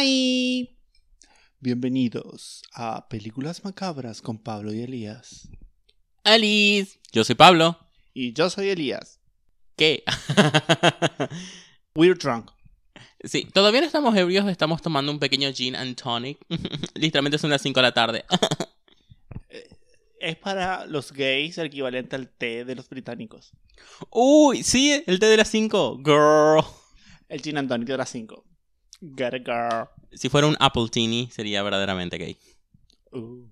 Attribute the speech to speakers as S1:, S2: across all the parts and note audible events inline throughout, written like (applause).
S1: Hi. Bienvenidos a Películas Macabras con Pablo y Elías.
S2: Alice, yo soy Pablo.
S1: Y yo soy Elías.
S2: ¿Qué?
S1: We're drunk.
S2: Sí, todavía no estamos ebrios, estamos tomando un pequeño gin and tonic. (laughs) Literalmente son las 5 de la tarde.
S1: Es para los gays el equivalente al té de los británicos.
S2: Uy, sí, el té de las 5. Girl.
S1: El gin and tonic de las 5. Get a girl.
S2: Si fuera un apple teeny, sería verdaderamente gay.
S1: Uh.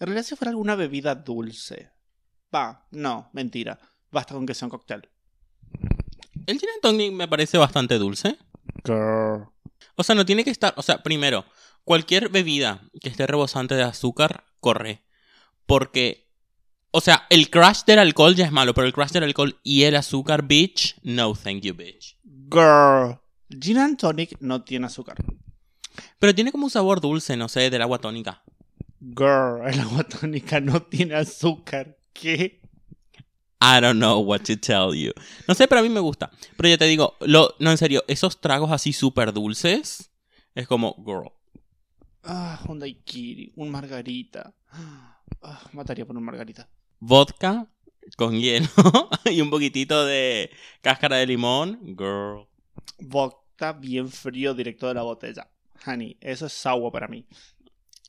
S1: En realidad si fuera alguna bebida dulce. Va, no, mentira. Basta con que sea un cóctel.
S2: El gin and tonic me parece bastante dulce.
S1: Girl.
S2: O sea, no tiene que estar. O sea, primero, cualquier bebida que esté rebosante de azúcar, corre. Porque. O sea, el crush del alcohol ya es malo, pero el crush del alcohol y el azúcar, bitch, no thank you, bitch.
S1: Girl. Gin and tonic no tiene azúcar.
S2: Pero tiene como un sabor dulce, no sé, del agua tónica.
S1: Girl, (laughs) el agua tónica no tiene azúcar. ¿Qué?
S2: I don't know what to tell you. No sé, pero a mí me gusta. Pero ya te digo, lo, no, en serio, esos tragos así súper dulces es como, girl.
S1: Ah, un daiquiri, un margarita. Ah, mataría por un margarita.
S2: Vodka con hielo (laughs) y un poquitito de cáscara de limón, girl.
S1: Vodka bien frío directo de la botella. Honey, eso es agua para mí.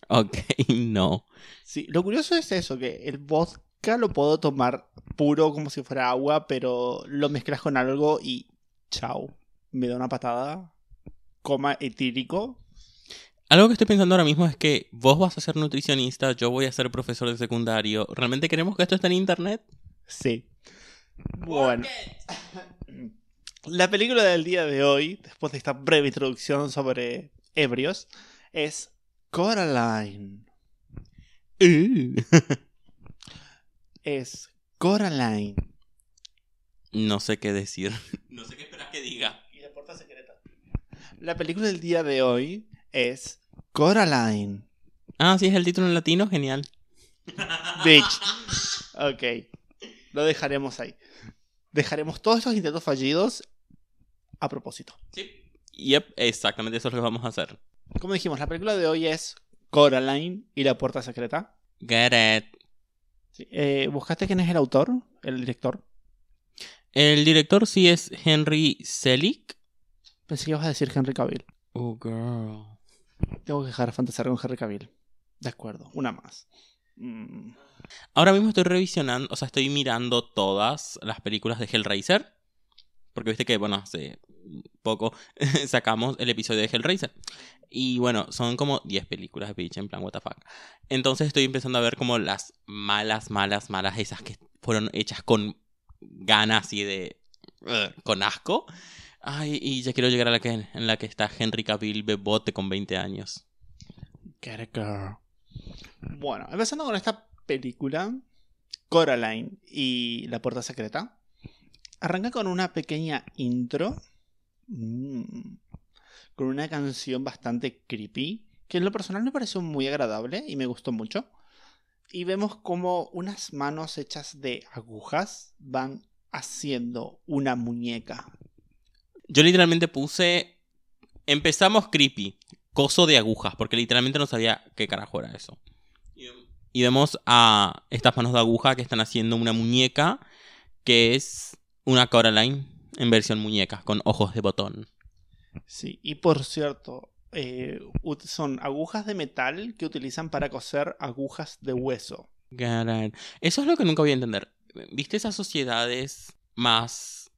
S2: Ok, (laughs) no.
S1: Sí, lo curioso es eso, que el vodka lo puedo tomar puro como si fuera agua, pero lo mezclas con algo y chao. Me da una patada. Coma etílico.
S2: Algo que estoy pensando ahora mismo es que vos vas a ser nutricionista, yo voy a ser profesor de secundario. ¿Realmente queremos que esto esté en internet?
S1: Sí. Bueno. La película del día de hoy, después de esta breve introducción sobre ebrios, es Coraline.
S2: Uh.
S1: Es Coraline.
S2: No sé qué decir. (laughs) No sé qué esperas que diga.
S1: Y la puerta secreta. La película del día de hoy es Coraline.
S2: Ah, sí, es el título en latino, genial.
S1: Bitch. Ok. Lo dejaremos ahí. Dejaremos todos estos intentos fallidos a propósito.
S2: Sí. Yep, exactamente eso es lo que vamos a hacer.
S1: Como dijimos, la película de hoy es Coraline y la puerta secreta.
S2: Get it.
S1: Sí. Eh, ¿Buscaste quién es el autor? ¿El director?
S2: El director sí es Henry Selick.
S1: Pensé que ibas a decir Henry Cavill.
S2: Oh, girl.
S1: Tengo que dejar de fantasear con Henry Cavill. De acuerdo, una más. Mm.
S2: Ahora mismo estoy revisionando, o sea, estoy mirando todas las películas de Hellraiser. Porque viste que, bueno, hace poco (laughs) sacamos el episodio de Hellraiser. Y bueno, son como 10 películas de bitch, en plan, what the fuck. Entonces estoy empezando a ver como las malas, malas, malas, esas que fueron hechas con ganas y de. con asco. Ay, y ya quiero llegar a la que, en la que está Henry Cavill bebote con 20 años.
S1: Get a girl. Bueno, empezando con esta película, Coraline y la puerta secreta. Arranca con una pequeña intro. mm, con una canción bastante creepy. Que en lo personal me pareció muy agradable y me gustó mucho. Y vemos como unas manos hechas de agujas van haciendo una muñeca.
S2: Yo literalmente puse. Empezamos creepy. Coso de agujas, porque literalmente no sabía qué carajo era eso. Y vemos a estas manos de aguja que están haciendo una muñeca que es una Coraline en versión muñeca, con ojos de botón.
S1: Sí, y por cierto, eh, son agujas de metal que utilizan para coser agujas de hueso.
S2: Eso es lo que nunca voy a entender. ¿Viste esas sociedades más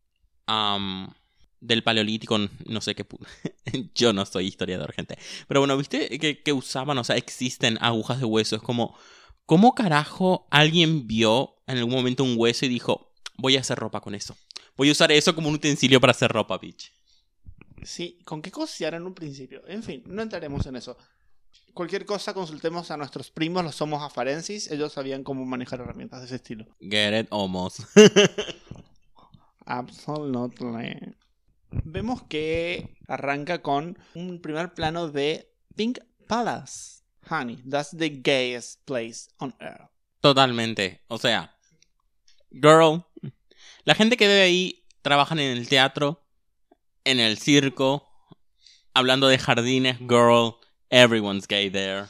S2: del paleolítico? No sé qué. (laughs) Yo no soy historiador, gente. Pero bueno, ¿viste que, que usaban, o sea, existen agujas de hueso? Es como, ¿cómo carajo alguien vio en algún momento un hueso y dijo, voy a hacer ropa con eso? Voy a usar eso como un utensilio para hacer ropa, bitch.
S1: Sí, ¿con qué cosear en un principio? En fin, no entraremos en eso. Cualquier cosa consultemos a nuestros primos, los somos afarensis, ellos sabían cómo manejar herramientas de ese estilo.
S2: Get it, almost. (laughs)
S1: Absolutely. Vemos que arranca con un primer plano de Pink Palace. Honey, that's the gayest place on earth.
S2: Totalmente. O sea, girl, la gente que vive ahí trabajan en el teatro, en el circo, Hablando de jardines, girl, everyone's gay there.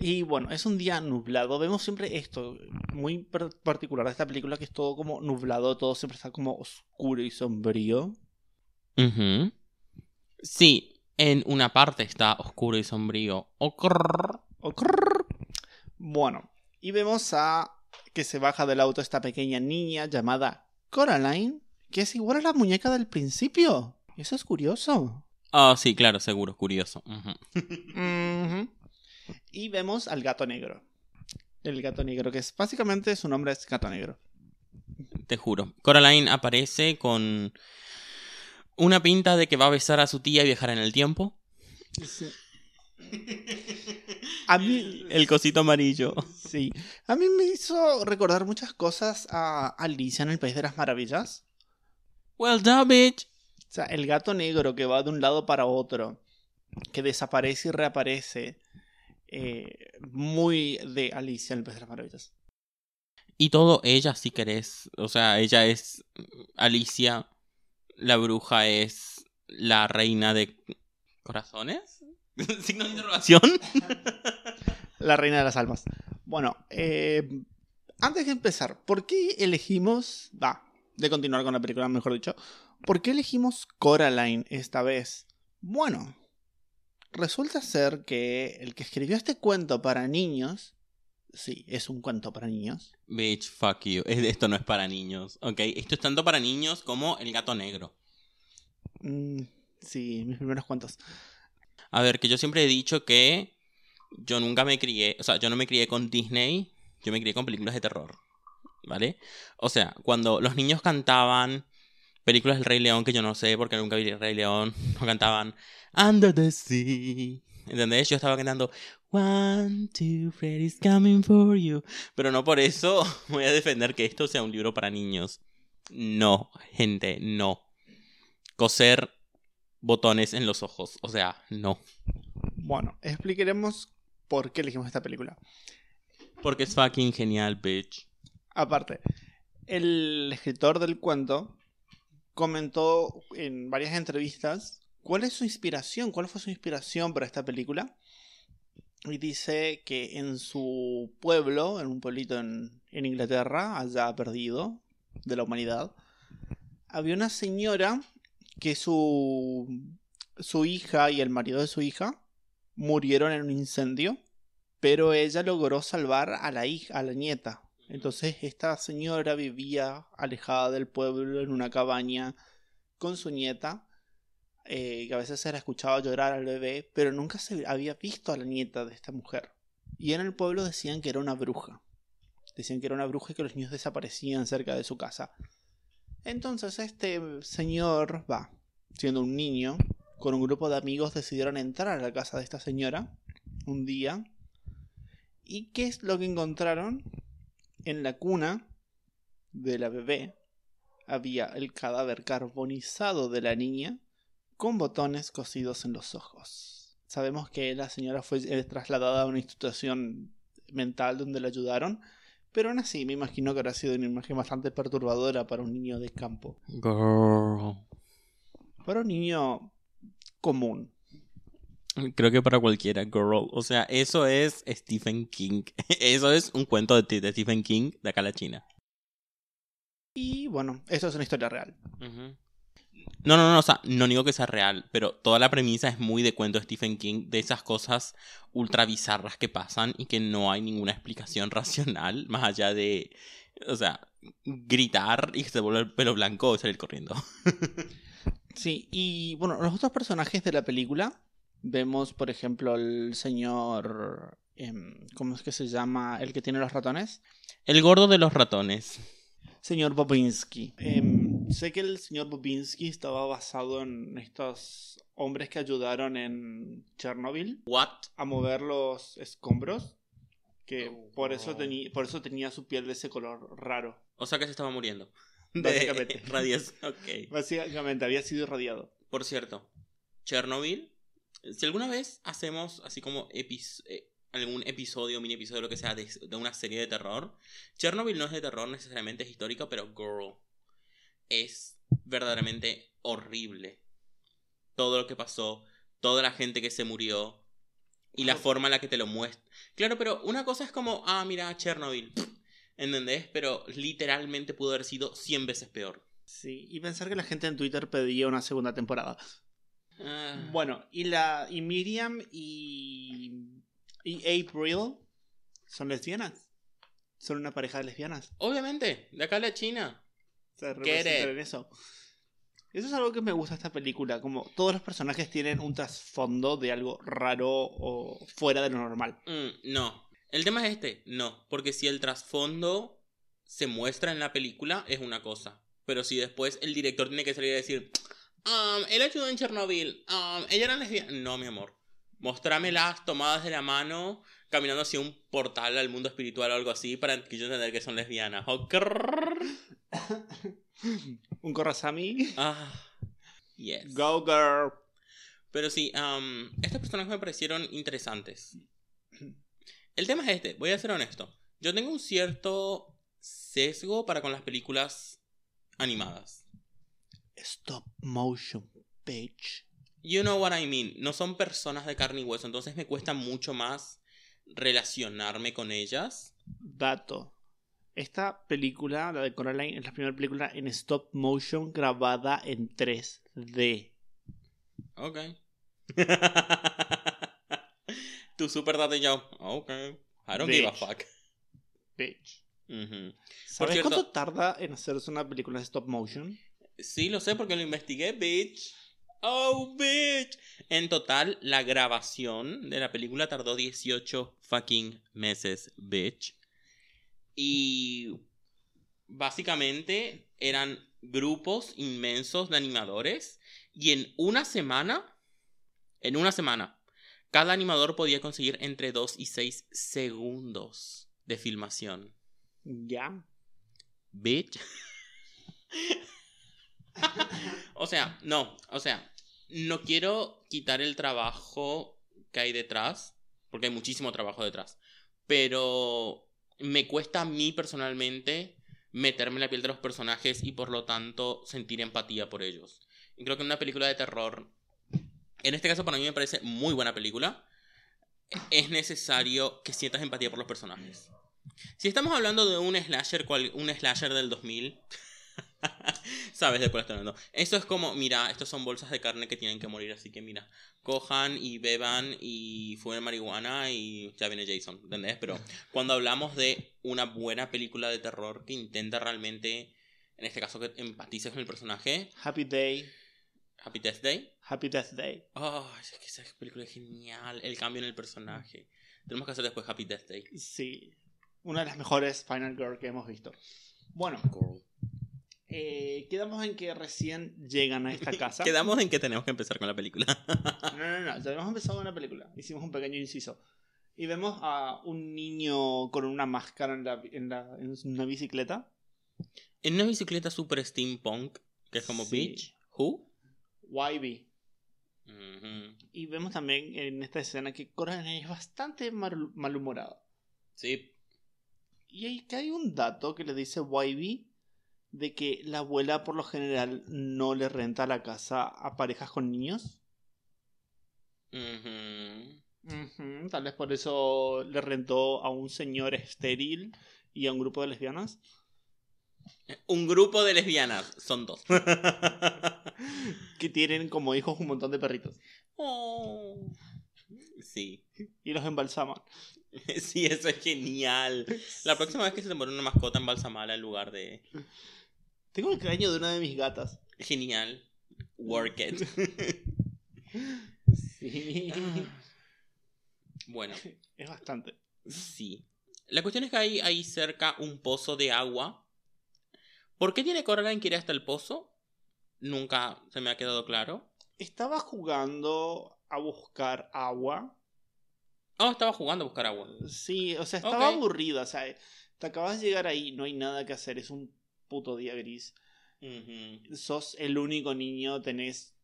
S1: Y bueno, es un día nublado. Vemos siempre esto, muy particular de esta película, que es todo como nublado, todo siempre está como oscuro y sombrío.
S2: Ujú. Sí, en una parte está oscuro y sombrío. Okrrr.
S1: O crrr. Bueno, y vemos a que se baja del auto esta pequeña niña llamada Coraline, que es igual a la muñeca del principio. Eso es curioso.
S2: Ah, sí, claro, seguro, curioso.
S1: Y vemos al gato negro. El gato negro, que es básicamente su nombre es gato negro.
S2: Te juro. Coraline aparece con una pinta de que va a besar a su tía y viajar en el tiempo.
S1: A mí,
S2: El cosito amarillo.
S1: Sí, a mí me hizo recordar muchas cosas a Alicia en el País de las Maravillas.
S2: Well done, bitch.
S1: O sea, el gato negro que va de un lado para otro, que desaparece y reaparece. eh, muy de Alicia en el País de las Maravillas.
S2: Y todo ella, si querés. O sea, ella es Alicia. La bruja es la reina de corazones. (laughs) Signo de interrogación.
S1: La reina de las almas. Bueno, eh, antes de empezar, ¿por qué elegimos... Va, de continuar con la película, mejor dicho. ¿Por qué elegimos Coraline esta vez? Bueno, resulta ser que el que escribió este cuento para niños... Sí, es un cuento para niños.
S2: Bitch, fuck you. Es- Esto no es para niños, ¿ok? Esto es tanto para niños como el gato negro.
S1: Mm, sí, mis primeros cuentos.
S2: A ver, que yo siempre he dicho que yo nunca me crié, o sea, yo no me crié con Disney, yo me crié con películas de terror, ¿vale? O sea, cuando los niños cantaban películas del Rey León, que yo no sé porque nunca vi el Rey León, (laughs) no cantaban Under the Sea, ¿entendés? Yo estaba cantando One, two, Freddy's coming for you, pero no por eso (laughs) voy a defender que esto sea un libro para niños. No, gente, no. Coser botones en los ojos. O sea, no.
S1: Bueno, explicaremos por qué elegimos esta película.
S2: Porque es fucking genial, bitch.
S1: Aparte, el escritor del cuento comentó en varias entrevistas cuál es su inspiración, cuál fue su inspiración para esta película. Y dice que en su pueblo, en un pueblito en, en Inglaterra, allá perdido de la humanidad, había una señora que su, su hija y el marido de su hija murieron en un incendio, pero ella logró salvar a la hija, a la nieta. Entonces esta señora vivía alejada del pueblo en una cabaña con su nieta, eh, que a veces se la escuchaba llorar al bebé, pero nunca se había visto a la nieta de esta mujer. Y en el pueblo decían que era una bruja. Decían que era una bruja y que los niños desaparecían cerca de su casa. Entonces este señor, va, siendo un niño, con un grupo de amigos decidieron entrar a la casa de esta señora un día. ¿Y qué es lo que encontraron? En la cuna de la bebé había el cadáver carbonizado de la niña con botones cosidos en los ojos. Sabemos que la señora fue trasladada a una institución mental donde la ayudaron, pero aún así me imagino que habrá sido una imagen bastante perturbadora para un niño de campo.
S2: Girl.
S1: Para un niño común.
S2: Creo que para cualquiera, girl. O sea, eso es Stephen King. (laughs) Eso es un cuento de, Stephen King de acá a la China.
S1: Y bueno, eso es una historia real.
S2: Ujú. No, no, no, o sea, no digo que sea real, pero toda la premisa es muy de cuento de Stephen King, de esas cosas ultra bizarras que pasan y que no hay ninguna explicación (laughs) racional más allá de, o sea, gritar y que se vuelve el pelo blanco y salir corriendo. (laughs)
S1: Sí, y bueno, los otros personajes de la película, vemos por ejemplo el señor... em, ¿Cómo es que se llama? El que tiene los ratones.
S2: El gordo de los ratones.
S1: Señor Bobinsky. Em, sé que el señor Bobinsky estaba basado en estos hombres que ayudaron en Chernobyl
S2: What?
S1: a mover los escombros. Que
S2: Oh,
S1: por, eso teni- por eso tenía su piel de ese color raro.
S2: O sea que se estaba muriendo. (laughs)
S1: Básicamente. (laughs)
S2: Ok.
S1: Básicamente había sido irradiado.
S2: Por cierto, Chernobyl, si alguna vez hacemos así como epis- eh, algún episodio, mini episodio, lo que sea, de, de una serie de terror, Chernobyl no es de terror necesariamente, es histórico, pero girl, es verdaderamente horrible. Todo lo que pasó, toda la gente que se murió y la forma en la que te lo muestra. Claro, pero una cosa es como, ah, mira, Chernobyl, ¿entendés? Pero literalmente pudo haber sido 100 veces peor.
S1: Sí, y pensar que la gente en Twitter pedía una segunda temporada.
S2: Ah,
S1: Bueno, y la y Miriam y, y April son lesbianas. Son una pareja de lesbianas.
S2: Obviamente, de acá a la China.
S1: Se representan en eso. Eso es algo que me gusta de esta película, como todos los personajes tienen un trasfondo de algo raro o fuera de lo normal.
S2: Mm, no. El tema es este, no. Porque si el trasfondo se muestra en la película, es una cosa. Pero si después el director tiene que salir a decir, "Um, él ayudó en Chernobyl, um, ella era lesbiana. No, mi amor. Mostrámelas tomadas de la mano, caminando hacia un portal al mundo espiritual o algo así, para que yo entender que son lesbianas. (laughs)
S1: Un Korrasami.
S2: Ah, yes.
S1: Go girl.
S2: Pero sí, am, estos personajes me parecieron interesantes. El tema es este, voy a ser honesto. Yo tengo un cierto sesgo para con las películas animadas.
S1: Stop motion, bitch.
S2: You know what I mean. No son personas de carne y hueso, entonces me cuesta mucho más relacionarme con ellas.
S1: Dato. Esta película, la de Coraline, es la primera película en stop motion grabada en 3D.
S2: Ok. (laughs) tu super data y yo. Ok. I don't give a fuck.
S1: Bitch. ¿Sabes
S2: cierto-
S1: cuánto tarda en hacerse una película en stop motion?
S2: Sí, lo sé porque lo investigué, bitch. Oh, bitch. En total, la grabación de la película tardó 18 fucking meses, bitch. Y básicamente eran grupos inmensos de animadores. Y en una semana, en una semana, cada animador podía conseguir entre 2 y 6 segundos de filmación.
S1: Ya.
S2: Bitch. o sea, no, o sea, no quiero quitar el trabajo que hay detrás, porque hay muchísimo trabajo detrás, pero me cuesta a mí personalmente meterme en la piel de los personajes y por lo tanto sentir empatía por ellos. Y creo que en una película de terror, en este caso para mí me parece muy buena película, es necesario que sientas empatía por los personajes. Si estamos hablando de un slasher, cual- un slasher del 2000, (laughs) sabes de cuál estoy hablando. Eso es como, mira, estos son bolsas de carne que tienen que morir, así que mira, cojan y beban y fumen marihuana y ya viene Jason, ¿entendés? Pero cuando hablamos de una buena película de terror que intenta realmente, en este caso que empatices con el personaje,
S1: Happy Day.
S2: Happy Death Day.
S1: Happy Death Day.
S2: Oh, es que esa película es genial, el cambio en el personaje. Tenemos que hacer después Happy Death Day.
S1: Sí. Una de las mejores Final Girl que hemos visto. Bueno,
S2: Girl.
S1: eh, quedamos en que recién llegan a esta casa. (laughs)
S2: Quedamos en que tenemos que empezar con la película. (laughs)
S1: No, no, no, ya habíamos empezado con la película. Hicimos un pequeño inciso. Y vemos a un niño con una máscara en, la, en, la- en una bicicleta.
S2: en una bicicleta super steampunk, que es como
S1: Sí.
S2: Beach, Who?
S1: YB. Y vemos también en esta escena que Coraline es bastante mal- malhumorada.
S2: Sí,
S1: Y hay, que hay un dato que le dice YB de que la abuela por lo general no le renta la casa a parejas con niños. Tal vez por eso le rentó a un señor estéril y a un grupo de lesbianas.
S2: Un grupo de lesbianas, son dos. (laughs)
S1: que tienen como hijos un montón de perritos.
S2: Oh. Sí,
S1: Y los embalsaman. (laughs)
S2: sí, eso es genial. La próxima vez que se te muere una mascota embalsamada en lugar de...
S1: Tengo el cráneo de una de mis gatas.
S2: Genial. Work it. (laughs)
S1: Sí.
S2: bueno,
S1: Es bastante.
S2: sí. La cuestión es que hay ahí cerca un pozo de agua. ¿Por qué tiene Coraline que ir hasta el pozo? Nunca se me ha quedado claro.
S1: Estaba jugando a buscar agua.
S2: Oh, estaba jugando a buscar agua.
S1: Sí, o sea, estaba aburrida. O sea, te acabas de llegar ahí, no hay nada que hacer, es un puto día gris.
S2: Ujú.
S1: Sos el único niño, tenés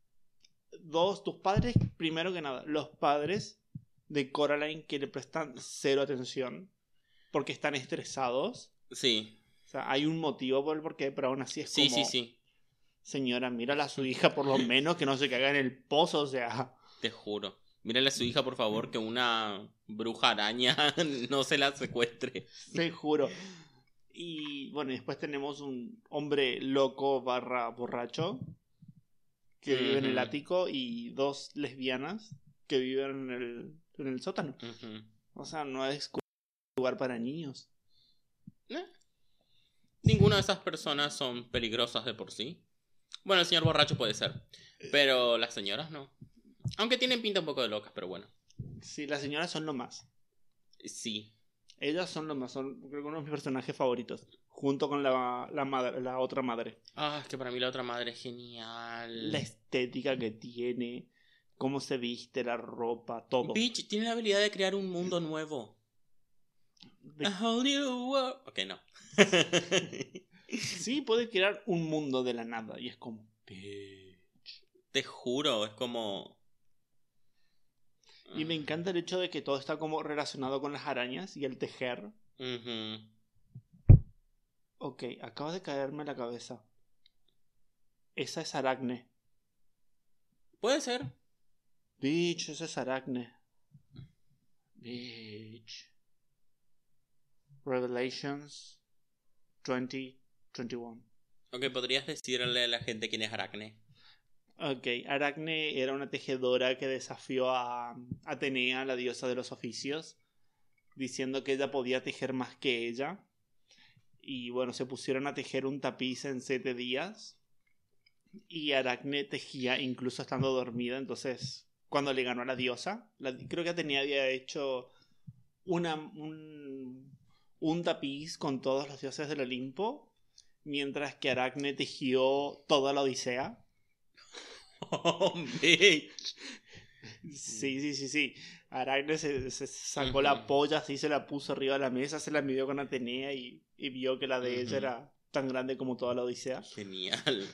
S1: dos, tus padres, primero que nada, los padres de Coraline que le prestan cero atención porque están estresados.
S2: Sí,
S1: sea, hay un motivo por el porqué, pero aún así es
S2: sí,
S1: como...
S2: sí, sí.
S1: Señora, mírala a su hija por lo menos que no se caiga en el pozo, o sea...
S2: Te juro. Mírale a su hija, por favor, que una bruja araña (laughs) no se la secuestre.
S1: Te juro. Y bueno, después tenemos un hombre loco barra borracho que vive en el ático y dos lesbianas que viven en el, en el sótano. O sea, no es lugar para niños.
S2: Eh. Ninguna de esas personas son peligrosas de por sí. Bueno, el señor borracho puede ser, pero las señoras no. Aunque tienen pinta un poco de locas, pero bueno.
S1: Sí, las señoras son lo más.
S2: Sí.
S1: Ellas son lo más, son creo que uno de mis personajes favoritos. Junto con la, la, madre, la otra madre.
S2: Ah, es que para mí la otra madre es genial.
S1: La estética que tiene, cómo se viste, la ropa, todo.
S2: Bitch tiene la habilidad de crear un mundo nuevo.
S1: De-
S2: A whole new world. Ok, no.
S1: Sí, puede crear un mundo de la nada y es como...
S2: Te juro, es como.
S1: Y me encanta el hecho de que todo está como relacionado con las arañas y el tejer.
S2: Ujú.
S1: Ok, acaba de caerme la cabeza. Esa es Aracne.
S2: Puede ser.
S1: Bitch, esa es Aracne. Bitch. Revelations 2021.
S2: Ok, podrías decirle a la gente quién es Aracne.
S1: Ok, Aracne era una tejedora que desafió a Atenea, la diosa de los oficios, diciendo que ella podía tejer más que ella. Y bueno, se pusieron a tejer un tapiz en siete días. Y Aracne tejía incluso estando dormida. Entonces, cuando le ganó a la diosa, la- creo que Atenea había hecho una, un, un tapiz con todos los dioses del Olimpo. Mientras que Aracne tejió toda la Odisea. (laughs)
S2: Oh, bitch.
S1: Sí, sí, sí, sí. Aracne se, se sacó la polla así, se la puso arriba de la mesa, se la midió con Atenea y, y vio que la de ella era tan grande como toda la Odisea.
S2: Genial.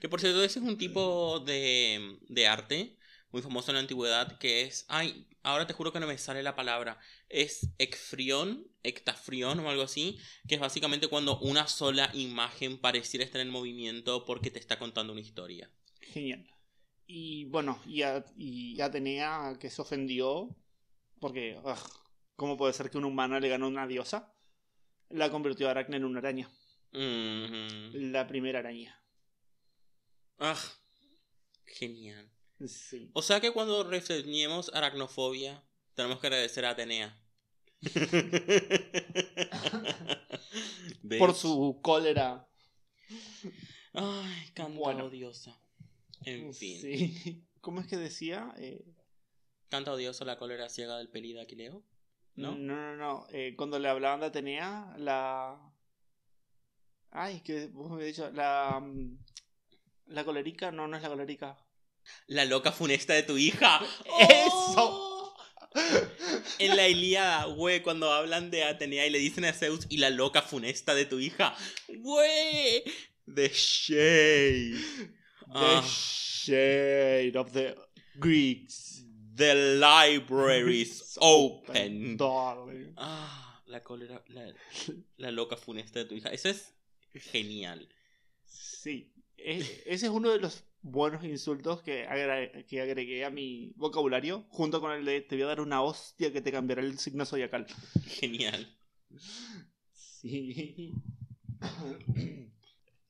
S2: Que por cierto, ese es un tipo de, de arte muy famoso en la antigüedad que es. Ay, ahora te juro que no me sale la palabra. Es ecfrión, ectafrión o algo así. Que es básicamente cuando una sola imagen pareciera estar en movimiento porque te está contando una historia.
S1: Genial. Y bueno, y, a- y Atenea que se ofendió, porque, ugh, ¿cómo puede ser que una humana le ganó a una diosa? La convirtió a Aracne en una araña. La primera araña.
S2: Ah, genial.
S1: Sí.
S2: O sea que cuando reseñemos aracnofobia, tenemos que agradecer a Atenea. (laughs)
S1: Por su cólera.
S2: Ay, canta
S1: Bueno.
S2: odiosa. En fin.
S1: Sí. ¿Cómo es que decía? Eh,
S2: Canta odiosa la cólera ciega del peli de Aquileo. ¿No?
S1: No, no, no. Eh, cuando le hablaban de Atenea, la. Ay, que vos me dicho. La. mm, La colérica, no, no es la colérica.
S2: La loca funesta de tu hija. (laughs)
S1: ¡Eso!
S2: En la Ilíada, güey, cuando hablan de Atenea y le dicen a Zeus y la loca funesta de tu hija. Güey. The shade.
S1: The
S2: Ah.
S1: shade of the Greeks.
S2: The library is (laughs) open.
S1: Darling.
S2: Ah, la cólera, la, la loca funesta de tu hija. Eso es genial.
S1: Sí. E- ese es uno de los buenos insultos que, que agregué a mi vocabulario, junto con el de te voy a dar una hostia que te cambiará el signo zodiacal. (laughs)
S2: Genial.
S1: Sí. (coughs)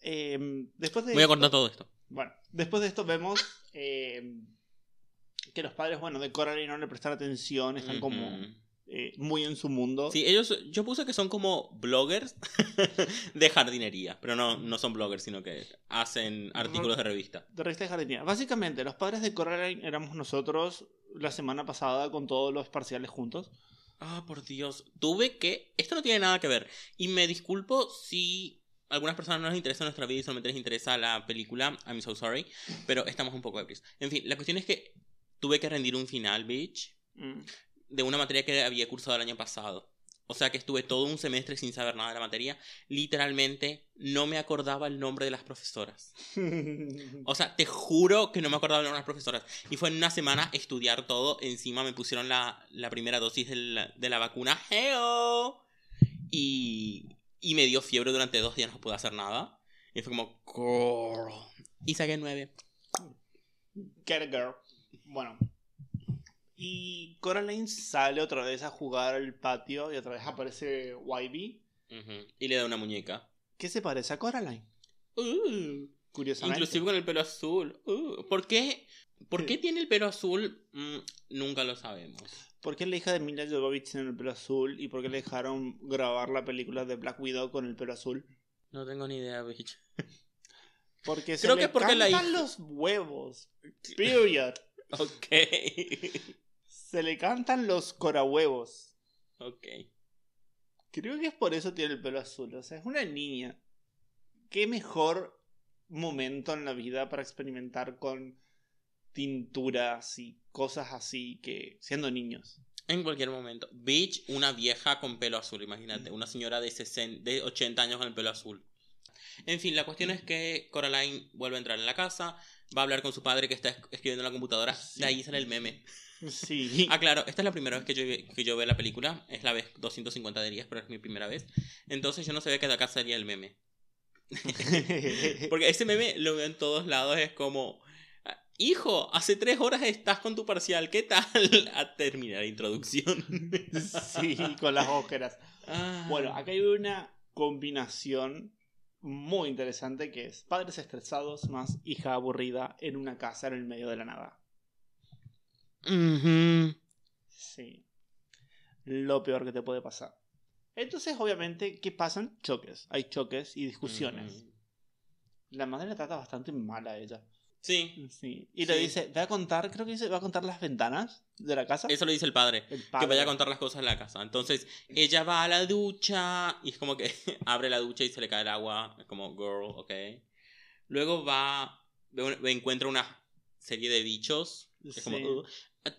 S1: Em, después de
S2: Voy a
S1: esto-
S2: cortar todo esto.
S1: Bueno, después de esto vemos em, que los padres, bueno, de Coraline no le prestan atención, están como. Eh, muy en su mundo.
S2: Sí, ellos, yo puse que son como bloggers (laughs) de jardinería, pero no, no son bloggers, sino que hacen artículos de revista.
S1: De revista de jardinería. Básicamente, los padres de Coraline éramos nosotros la semana pasada con todos los parciales juntos.
S2: Ah, por Dios. Tuve que. Esto no tiene nada que ver. Y me disculpo si a algunas personas no les interesa nuestra vida y solamente les interesa la película. I'm so sorry. Pero estamos un poco ebrios. En fin, la cuestión es que tuve que rendir un final, bitch,
S1: Mm.
S2: De una materia que había cursado el año pasado. O sea que estuve todo un semestre sin saber nada de la materia. Literalmente no me acordaba el nombre de las profesoras. (laughs) O sea, te juro que no me acordaba el nombre de las profesoras. Y fue en una semana estudiar todo. Encima me pusieron la, la primera dosis de la, de la vacuna. ¡Heo! Y, y me dio fiebre durante dos días, no pude hacer nada. Y fue como... "Girl". Y saqué nueve.
S1: Get a girl. Bueno, Y Coraline sale otra vez a jugar al patio y otra vez aparece YB.
S2: Y le da una muñeca.
S1: que se parece a Coraline.
S2: Uh,
S1: Curiosamente.
S2: inclusive con el pelo azul. Uh, ¿Por qué? ¿Por qué tiene el pelo azul? Mm, nunca lo sabemos.
S1: ¿Por qué la hija de Mila Jovovich tiene el pelo azul? ¿Y por qué le dejaron grabar la película de Black Widow con el pelo azul?
S2: No tengo ni idea, bitch. (laughs)
S1: Porque se
S2: Creo
S1: le
S2: que porque la hija-
S1: los huevos. (laughs) Period.
S2: Ok.
S1: Se le cantan los corahuevos.
S2: ok.
S1: Creo que es por eso tiene el pelo azul. O sea, es una niña. ¿Qué mejor momento en la vida para experimentar con tinturas y cosas así que siendo niños?
S2: En cualquier momento. Bitch, una vieja con pelo azul, imagínate. Una señora de, 60, de 80 años con el pelo azul. En fin, la cuestión es que Coraline vuelve a entrar en la casa, va a hablar con su padre que está es- escribiendo en la computadora.
S1: Sí.
S2: De ahí sale el meme.
S1: Sí.
S2: Ah, claro, esta es la primera vez que yo, que yo veo la película. Es la vez 250 de 10, pero es mi primera vez. Entonces yo no sabía que de acá salía el meme. (laughs) Porque ese meme lo veo en todos lados. Es como, "Ah, hijo, hace tres horas estás con tu parcial. ¿Qué tal? (laughs) A terminar la introducción.
S1: sí, con las ojeras.
S2: Ah.
S1: Bueno, acá hay una combinación muy interesante que es padres estresados más hija aburrida en una casa en el medio de la nada.
S2: Ujú.
S1: Sí. Lo peor que te puede pasar. Entonces, obviamente, ¿qué pasan? Choques. Hay choques y discusiones. La madre la trata bastante mal a ella.
S2: Sí,
S1: Sí. Y le
S2: Sí.
S1: dice, va a contar, creo que dice, va a contar las ventanas de la casa.
S2: eso lo dice el padre.
S1: El
S2: Que vaya a contar las cosas en la casa. Entonces, ella va a la ducha y es como que (laughs) abre la ducha y se le cae el agua. Es como, girl, ok. Luego va, encuentra una serie de bichos.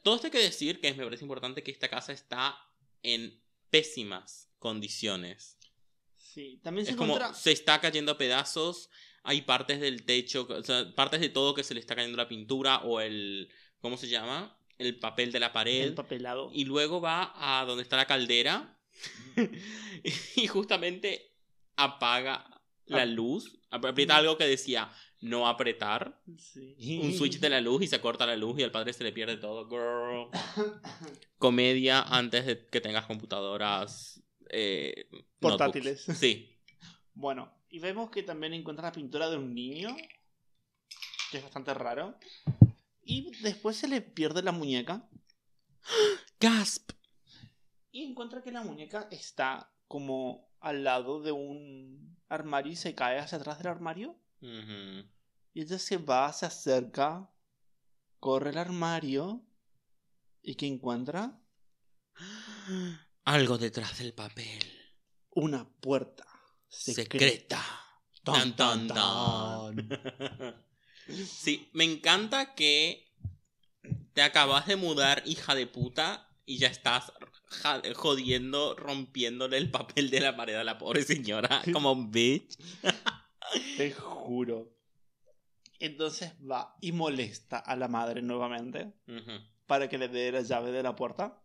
S2: Todo esto hay que decir que me parece importante que esta casa está en pésimas condiciones.
S1: Sí. También se
S2: Es como, se está cayendo a pedazos. Hay partes del techo, o sea, partes de todo que se le está cayendo la pintura o el, ¿cómo se llama? El papel de la pared.
S1: el papelado.
S2: Y luego va a donde está la caldera (laughs) y justamente apaga la luz. Aprieta algo que decía no apretar.
S1: Sí.
S2: Un switch de la luz y se corta la luz y al padre se le pierde todo. Girl. (laughs) Comedia antes de que tengas computadoras eh,
S1: Portátiles.
S2: notebooks. Sí.
S1: Bueno, y vemos que también encuentra la pintura de un niño, que es bastante raro. Y después se le pierde la muñeca
S2: Gasp.
S1: y encuentra que la muñeca está como al lado de un armario y se cae hacia atrás del armario. Y ella se va, se acerca, corre el armario y que encuentra
S2: Algo detrás del papel.
S1: una puerta secreta.
S2: Secreta.
S1: Tan,
S2: Tan,
S1: tan,
S2: tan. (laughs) Sí, me encanta que te acabas de mudar, hija de puta, y ya estás jodiendo, rompiéndole el papel de la pared a la pobre señora. (laughs) Como bitch.
S1: Te juro. Entonces va y molesta a la madre nuevamente para que le dé la llave de la puerta.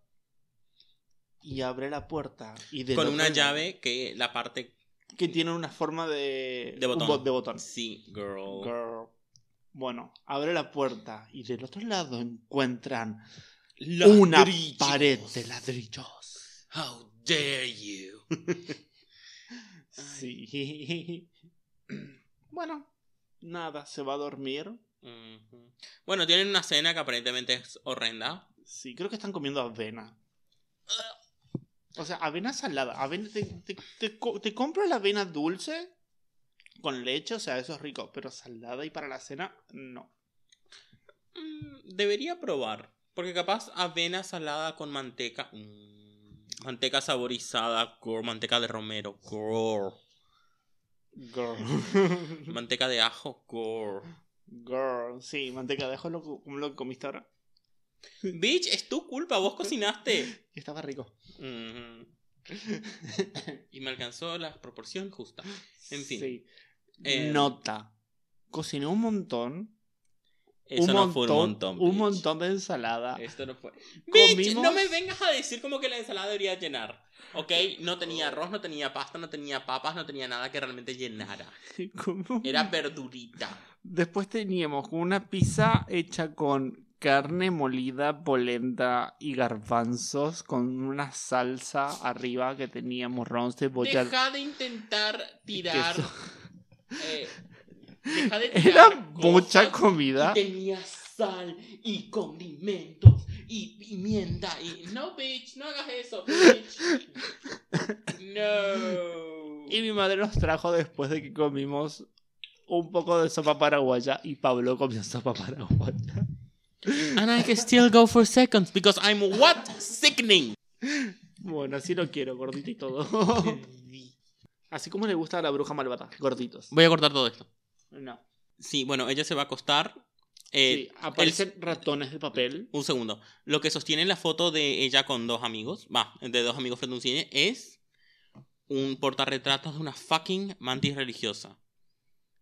S1: Y abre la puerta. Y del
S2: Con una llave que la parte.
S1: Que tiene una forma de.
S2: De botón.
S1: de.
S2: Sí, girl.
S1: Girl. Bueno, abre la puerta y del otro lado encuentran
S2: Ladrillos.
S1: una pared de ladrillos.
S2: How dare you. (laughs)
S1: Sí. (laughs) Bueno, nada, se va a dormir.
S2: Bueno, tienen una cena que aparentemente es horrenda.
S1: Sí, creo que están comiendo avena. O sea, avena salada. Avena, te, te, te co- te compro la avena dulce con leche, o sea, eso es rico. Pero salada y para la cena, no.
S2: Mm, Debería probar. Porque capaz avena salada con manteca. Mm, manteca saborizada. Girl. Manteca de romero. Girl.
S1: Girl. (laughs)
S2: Manteca de ajo. Girl.
S1: Girl. Sí, manteca de ajo, lo, como lo que comiste ahora.
S2: Bitch, es tu culpa. Vos cocinaste. (laughs)
S1: Y estaba rico.
S2: Y me alcanzó la proporción justa. En fin.
S1: Sí.
S2: Eh,
S1: Nota. Cociné un montón.
S2: Eso
S1: un
S2: no
S1: montón,
S2: fue un montón.
S1: Un
S2: bitch.
S1: montón de ensalada.
S2: Esto no fue. Bitch,
S1: Comimos-
S2: no me vengas a decir como que la ensalada debería llenar. ¿Ok? No tenía arroz, no tenía pasta, no tenía papas, no tenía nada que realmente llenara. (laughs)
S1: Comimos-
S2: Era verdurita.
S1: Después teníamos una pizza hecha con carne molida, polenta y garbanzos con una salsa arriba que teníamos ron, cebolla.
S2: Deja de intentar tirar. eh, (laughs) deja de
S1: Era mucha comida.
S2: Y tenía sal y condimentos y pimienta y. No, bitch, no hagas eso, bitch. No.
S1: Y mi madre nos trajo después de que comimos un poco de sopa paraguaya y Pablo comió sopa paraguaya.
S2: And I can still go for seconds because I'm what? Sickening.
S1: Bueno, así lo quiero, gordito y todo. Así como le gusta a la bruja malvada, gorditos.
S2: Voy a cortar todo esto.
S1: No.
S2: Sí, bueno, ella se va a acostar. Eh,
S1: Sí, aparecen ratones de papel.
S2: Un segundo. Lo que sostiene la foto de ella con dos amigos, va, de dos amigos frente a un cine, es un portarretratos de una fucking mantis religiosa.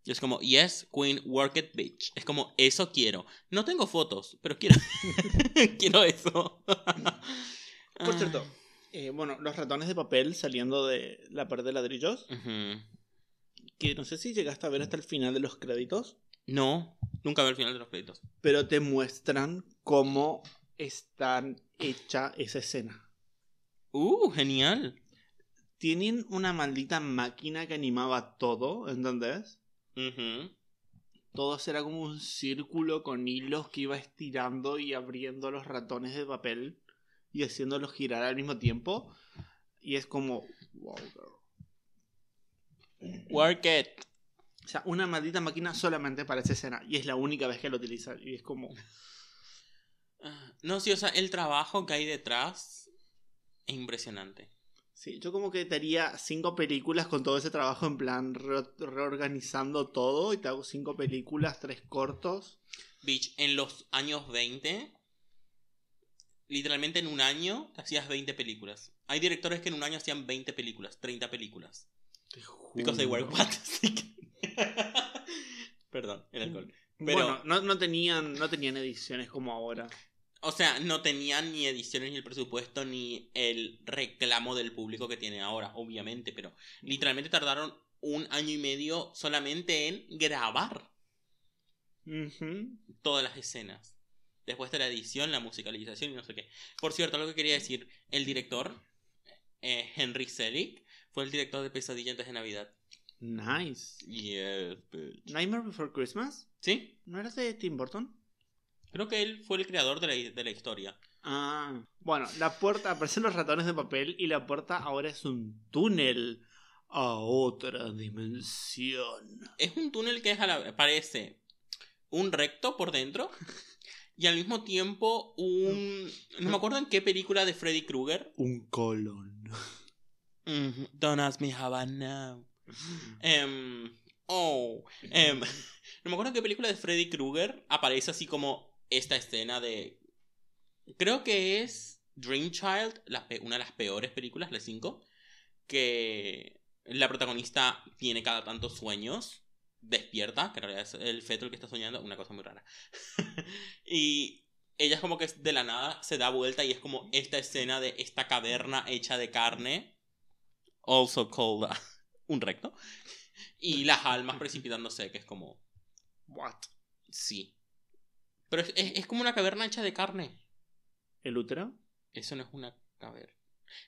S2: Y es como, yes, queen, work it, bitch. Es como, eso quiero. No tengo fotos, pero quiero. (laughs) quiero eso. (laughs)
S1: Por cierto, eh, bueno, los ratones de papel saliendo de la pared de ladrillos, que no sé si llegaste a ver hasta el final de los créditos,
S2: No, nunca veo el final de los créditos.
S1: pero te muestran cómo están hecha esa escena.
S2: Uh, genial.
S1: Tienen una maldita máquina que animaba todo, ¿entendés?
S2: Ujú.
S1: Todo era como un círculo con hilos que iba estirando y abriendo los ratones de papel y haciéndolos girar al mismo tiempo. Y es como, wow, girl.
S2: Work it.
S1: O sea, una maldita máquina solamente para esa escena. Y es la única vez que lo utilizan. Y es como.
S2: No, sí, o sea, el trabajo que hay detrás es impresionante.
S1: Sí, yo como que te haría cinco películas con todo ese trabajo en plan re- reorganizando todo. Y te hago cinco películas, tres cortos.
S2: Bitch, en los años 20, literalmente en un año hacías 20 películas. Hay directores que en un año hacían 20 películas, 30 películas.
S1: Te
S2: Because they were
S1: juro.
S2: what? (laughs) (laughs) Perdón, el alcohol. Pero-
S1: Bueno, no, no tenían, no tenían ediciones como ahora.
S2: O sea, no tenían ni ediciones, ni el presupuesto, ni el reclamo del público que tiene ahora, obviamente, pero literalmente tardaron un año y medio solamente en grabar todas las escenas. Después de la edición, la musicalización y no sé qué. Por cierto, lo que quería decir, el director, eh, Henry Selick, fue el director de Pesadilla antes de Navidad.
S1: Nice.
S2: Yes, bitch.
S1: Nightmare Before Christmas.
S2: ¿Sí?
S1: ¿No eras de Tim Burton?
S2: Creo que él fue el creador de la, de la historia.
S1: Ah. Bueno, la puerta, aparecen los ratones de papel y la puerta ahora es un túnel a otra dimensión.
S2: Es un túnel que es a la- parece un recto por dentro y al mismo tiempo un... No me acuerdo en qué película de Freddy Krueger.
S1: Un colon.
S2: Mhm, Don't ask me how I know. Em, oh, em, (laughs) no me acuerdo qué película de Freddy Krueger aparece así como esta escena de... Creo que es Dream Child, una de las peores películas, la 5, que la protagonista tiene cada tanto sueños, despierta, que en realidad es el feto el que está soñando, una cosa muy rara. (laughs) y ella es como que de la nada se da vuelta y es como esta escena de esta caverna hecha de carne, also uh, (laughs) un recto, y las almas precipitándose, que es como,
S1: What?
S2: sí. Pero es, es- es como una caverna hecha de carne.
S1: ¿El útero?
S2: Eso no es una caverna.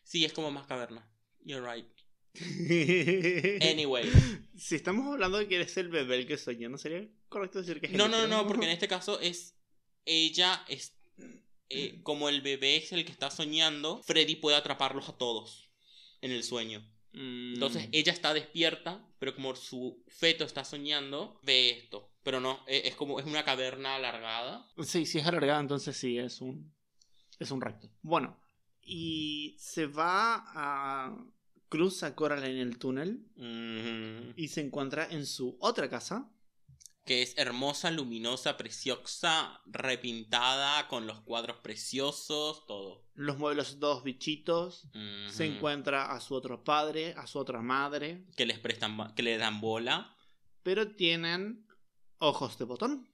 S2: Sí, es como más caverna. You're right. (laughs) Anyway.
S1: Si estamos hablando de que eres el bebé el que sueña, ¿no sería correcto decir que es el
S2: No, no, no, porque en este caso es ella es eh, como el bebé es el que está soñando, Freddy puede atraparlos a todos en el sueño.
S1: Mm.
S2: Entonces ella está despierta, pero como su feto está soñando, ve esto. Pero no, e- es como es una caverna alargada.
S1: Sí, si es alargada, entonces sí, es un. Es un recto. Bueno, y se va a. Cruza Coraline en el túnel y se encuentra en su otra casa.
S2: Que es hermosa, luminosa, preciosa, repintada, con los cuadros preciosos, todo.
S1: Los mueve los dos bichitos. Se encuentra a su otro padre, a su otra madre.
S2: Que les prestan, que le dan bola.
S1: Pero tienen ojos de botón.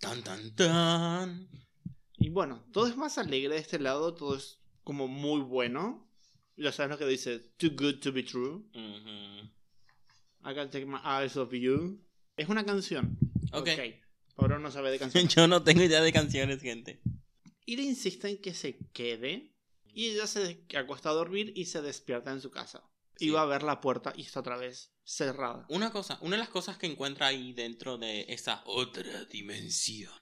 S2: Tan, tan, tan.
S1: Y bueno, todo es más alegre de este lado. Todo es como muy bueno. Ya sabes lo que dice: Too good to be true. I can take my eyes off you. Es una canción.
S2: Ok.
S1: Ahora no sabe de canciones. (laughs)
S2: Yo no tengo idea de canciones, gente.
S1: y le insisten que se quede. Y ella se acuesta a dormir y se despierta en su casa. Y
S2: Sí.
S1: va a ver la puerta y está otra vez cerrada.
S2: Una cosa, una de las cosas que encuentra ahí dentro de esa otra dimensión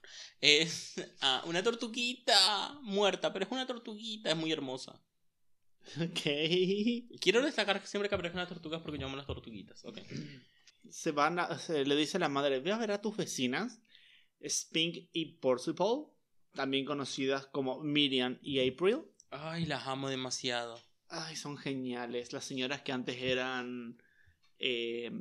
S2: es (laughs) ah, una tortuguita muerta, pero es una tortuguita, es muy hermosa. (laughs)
S1: Ok.
S2: Quiero destacar que siempre que aparecen las tortugas porque yo amo las tortuguitas. Ok.
S1: Se van a- se le dice a la madre, ve a ver a tus vecinas, Spink y Porcival, también conocidas como Miriam y April.
S2: Ay, las amo demasiado.
S1: Ay, son geniales. Las señoras que antes eran eh,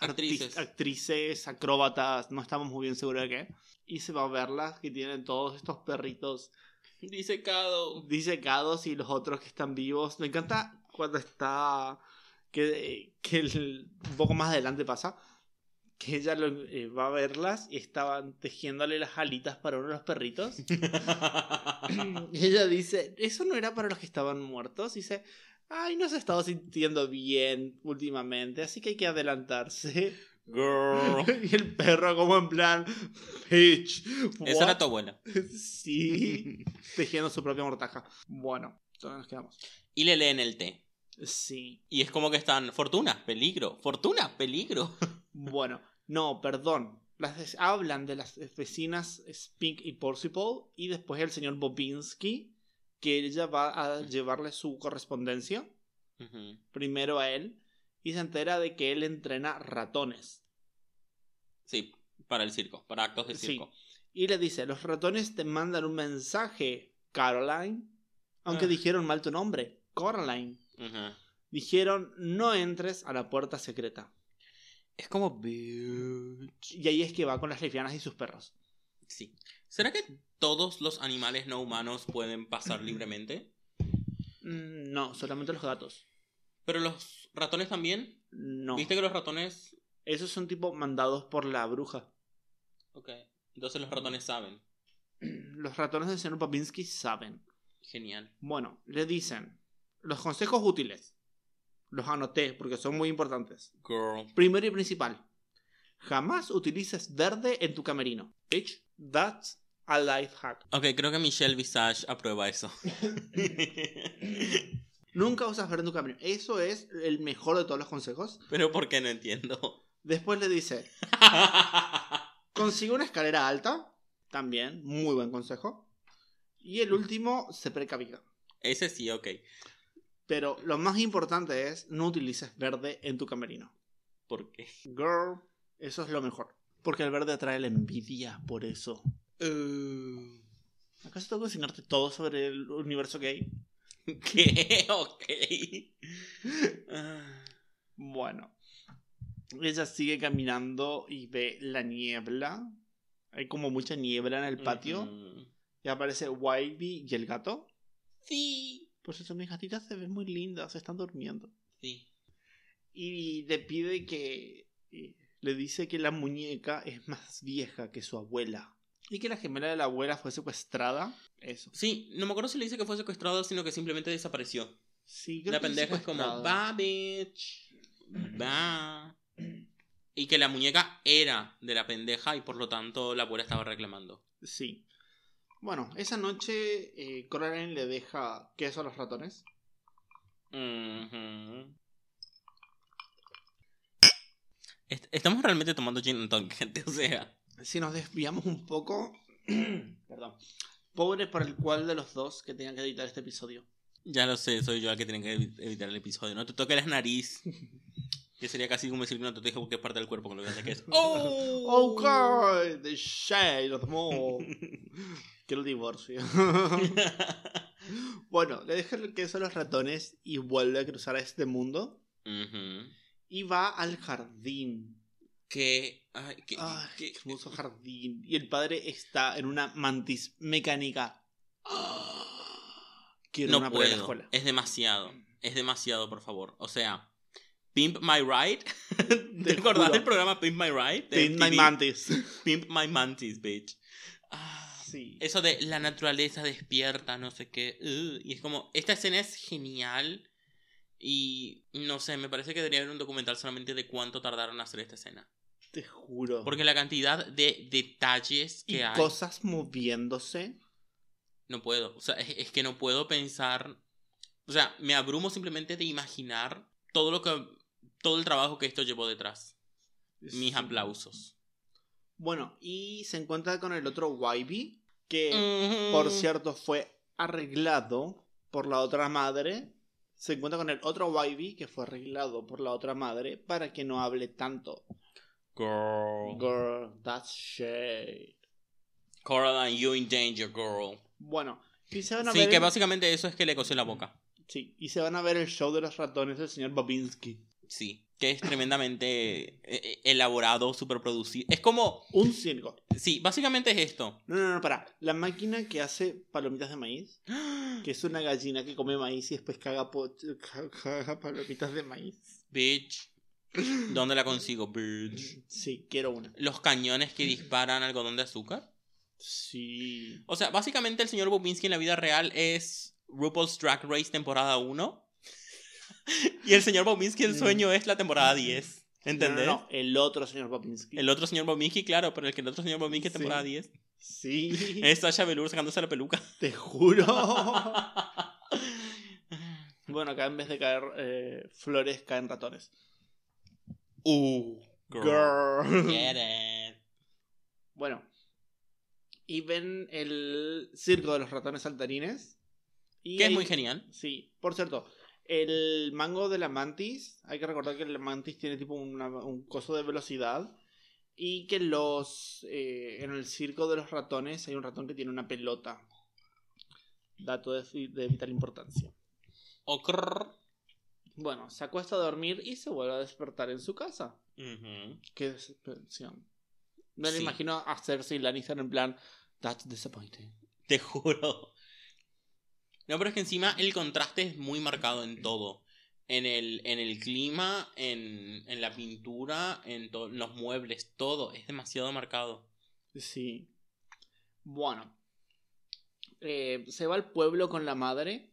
S2: Actrices.
S1: actrices, acróbatas, no estamos muy bien seguros de qué. Y se va a verlas que tienen todos estos perritos (laughs)
S2: Disecado.
S1: disecados y los otros que están vivos. Me encanta cuando está. que, que el- un poco más adelante pasa. Que ella lo- eh, va a verlas y estaban tejiéndole las alitas para uno de los perritos. (laughs) (clears throat) Y ella dice, ¿eso no era para los que estaban muertos? Y dice, ay, no se ha estado sintiendo bien últimamente, así que hay que adelantarse.
S2: Girl. (laughs)
S1: Y el perro como en plan, bitch.
S2: Esa
S1: what?"
S2: era tu abuela. (laughs)
S1: Sí, tejiendo su propia mortaja. Bueno, ¿dónde nos quedamos?
S2: Y le leen el té.
S1: Sí.
S2: Y es como que están, fortuna, peligro, fortuna, peligro. (laughs)
S1: Bueno, no, perdón. Las hablan de las vecinas Spink y Porcival y después el señor Bobinski, que ella va a llevarle su correspondencia. Primero a él y se entera de que él entrena ratones.
S2: Sí, para el circo, para actos de
S1: Sí.
S2: circo.
S1: Y le dice, los ratones te mandan un mensaje, Caroline. Aunque
S2: Ah.
S1: dijeron mal tu nombre, Coraline. Dijeron, no entres a la puerta secreta.
S2: Es como... bitch.
S1: Y ahí es que va con las lesbianas y sus perros.
S2: Sí. ¿Será que todos los animales no humanos pueden pasar libremente?
S1: Mm, No, solamente los gatos.
S2: Pero los ratones también.
S1: No.
S2: ¿Viste que los ratones...
S1: Esos son tipo mandados por la bruja.
S2: Ok. Entonces los ratones saben. (clears throat)
S1: Los ratones del señor Babinski saben.
S2: Genial.
S1: Bueno, le dicen los consejos útiles. Los anoté porque son muy importantes.
S2: Girl.
S1: Primero y principal. Jamás utilices verde en tu camerino. Bitch, that's a life hack.
S2: Ok, creo que Michelle Visage aprueba eso. (laughs) (laughs)
S1: Nunca usas verde en tu camerino. Eso es el mejor de todos los consejos.
S2: Pero ¿por qué no entiendo?
S1: Después le dice, (laughs) consigue una escalera alta. También, muy buen consejo. Y el último, se precavida.
S2: Ese sí, ok.
S1: Pero lo más importante es, no utilices verde en tu camerino.
S2: ¿Por qué?
S1: Girl, eso es lo mejor. Porque el verde atrae la envidia, por eso.
S2: Uh,
S1: ¿Acaso tengo que enseñarte todo sobre el universo gay? (laughs)
S2: ¿Qué? Ok. Ah,
S1: Bueno. Ella sigue caminando y ve la niebla. Hay como mucha niebla en el patio. Y aparece Wybie y el gato.
S2: Sí.
S1: Por eso mis gatitas se ven muy lindas, están durmiendo.
S2: Sí.
S1: Y le pide que... Le dice que la muñeca es más vieja que su abuela. Y que la gemela de la abuela fue secuestrada. Eso.
S2: Sí, no me acuerdo si le dice que fue secuestrado, sino que simplemente desapareció.
S1: Sí, creo
S2: La
S1: que
S2: pendeja es como,
S1: secuestrada.
S2: va, bitch. Va. Y que la muñeca era de la pendeja y por lo tanto la abuela estaba reclamando.
S1: Sí. Bueno, esa noche eh, Coraline le deja queso a los ratones.
S2: Est- Estamos realmente tomando gin and tonic, gente, (laughs) o sea.
S1: Si nos desviamos un poco... (clears throat) Perdón. Pobre por el cual de los dos que tengan que editar este episodio.
S2: Ya lo sé, soy yo el que tiene que evitar el episodio. No te toques la nariz. Que sería casi como decir no te toques cualquier parte del cuerpo con lo que es. (laughs) ¡Oh!
S1: Oh God, the shade of mall. Quiero el divorcio. (laughs) bueno, le deja el queso a los ratones y vuelve a cruzar a este mundo. Y va al jardín.
S2: Que. Ay,
S1: qué hermoso jardín. Y el padre está en una mantis mecánica. (gasps) Quiero
S2: no
S1: una
S2: puedo. Es demasiado. Es demasiado, por favor. O sea, Pimp My Ride. (laughs) ¿Te
S1: Te
S2: acordás del programa Pimp My Ride? de
S1: Pin my mantis. (laughs)
S2: Pimp My Mantis, bitch. Ah,
S1: Sí.
S2: Eso de la naturaleza despierta, no sé qué. uh, y es como, esta escena es genial. Y no sé, me parece que debería haber un documental solamente de cuánto tardaron en hacer esta escena.
S1: Te juro.
S2: Porque la cantidad de detalles
S1: y
S2: que hay.
S1: cosas moviéndose.
S2: No puedo. O sea, es, es que no puedo pensar. O sea, me abrumo simplemente de imaginar todo lo que. todo el trabajo que esto llevó detrás. Mis aplausos.
S1: Bueno, y se encuentra con el otro Wybie, que por cierto fue arreglado por la otra madre. Se encuentra con el otro Wybie, que fue arreglado por la otra madre, para que no hable tanto.
S2: Girl.
S1: Girl, that's shade.
S2: Coraline, you in danger, girl.
S1: Bueno, y se van a
S2: Sí,
S1: ver.
S2: que
S1: el-
S2: básicamente eso es que le cosió la boca.
S1: Sí, y se van a ver el show de los ratones del señor Bobinski.
S2: Sí. Que es tremendamente eh, eh, elaborado, super producido. Es como.
S1: Un circo.
S2: Sí, básicamente es esto.
S1: No, no, no, para. La máquina que hace palomitas de maíz, (gasps) que es una gallina que come maíz y después caga, po- ca- caga palomitas de maíz.
S2: Bitch. ¿Dónde la consigo, bitch?
S1: Sí, quiero una.
S2: Los cañones que disparan algodón de azúcar.
S1: Sí.
S2: O sea, básicamente el señor Bobinski en la vida real es RuPaul's Drag Race temporada 1. (laughs) y el señor Bobinski el sueño es la temporada 10. ¿Entendés?
S1: No, no, no, el otro señor Bobinski.
S2: El otro señor Bobinski, claro, pero el que el otro señor Bobinski es
S1: Sí.
S2: temporada 10.
S1: Sí. (laughs)
S2: Es Sasha Velour sacándose la peluca. (laughs)
S1: Te juro. bueno, acá en vez de caer eh, flores, caen ratones.
S2: Uh, girl.
S1: Girl. (laughs)
S2: Get it.
S1: Bueno. Y ven el circo de los ratones saltarines. Y
S2: Que es muy genial.
S1: Sí, por cierto, el mango de la mantis, hay que recordar que la mantis tiene tipo una- un coso de velocidad y que los eh, en el circo de los ratones hay un ratón que tiene una pelota. Dato de vital importancia.
S2: Ocr.
S1: Bueno, se acuesta a dormir y se vuelve a despertar en su casa. Qué desesperación. Me lo
S2: Sí.
S1: imagino a Cersei Lannister en plan, that's disappointing.
S2: Te juro. No, pero es que encima el contraste es muy marcado en todo. En el, en el clima, en, en la pintura, en los muebles, todo. Es demasiado marcado.
S1: Sí. Bueno. Eh, se va al pueblo con la madre.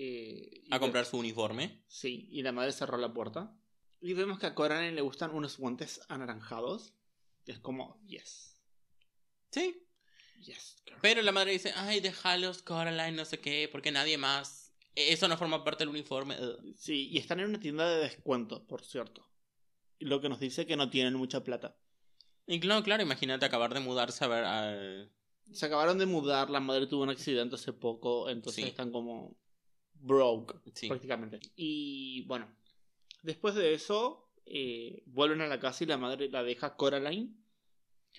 S1: Eh,
S2: A comprar su uniforme.
S1: Sí, y la madre cerró la puerta. Y vemos que a Coraline le gustan unos guantes anaranjados. Es como, yes.
S2: Sí.
S1: Yes, girl.
S2: Pero la madre dice, ay, déjalos, Coraline, no sé qué, porque nadie más. E- Eso no forma parte del uniforme. Ugh.
S1: Sí, y están en una tienda de descuento, por cierto. Lo que nos dice que no tienen mucha plata.
S2: Y claro, claro, imagínate acabar de mudarse a ver a...
S1: Se acabaron de mudar, la madre tuvo un accidente hace poco, entonces
S2: Sí.
S1: están como broke,
S2: Sí.
S1: prácticamente. Y bueno, después de eso, eh, vuelven a la casa y la madre la deja Coraline.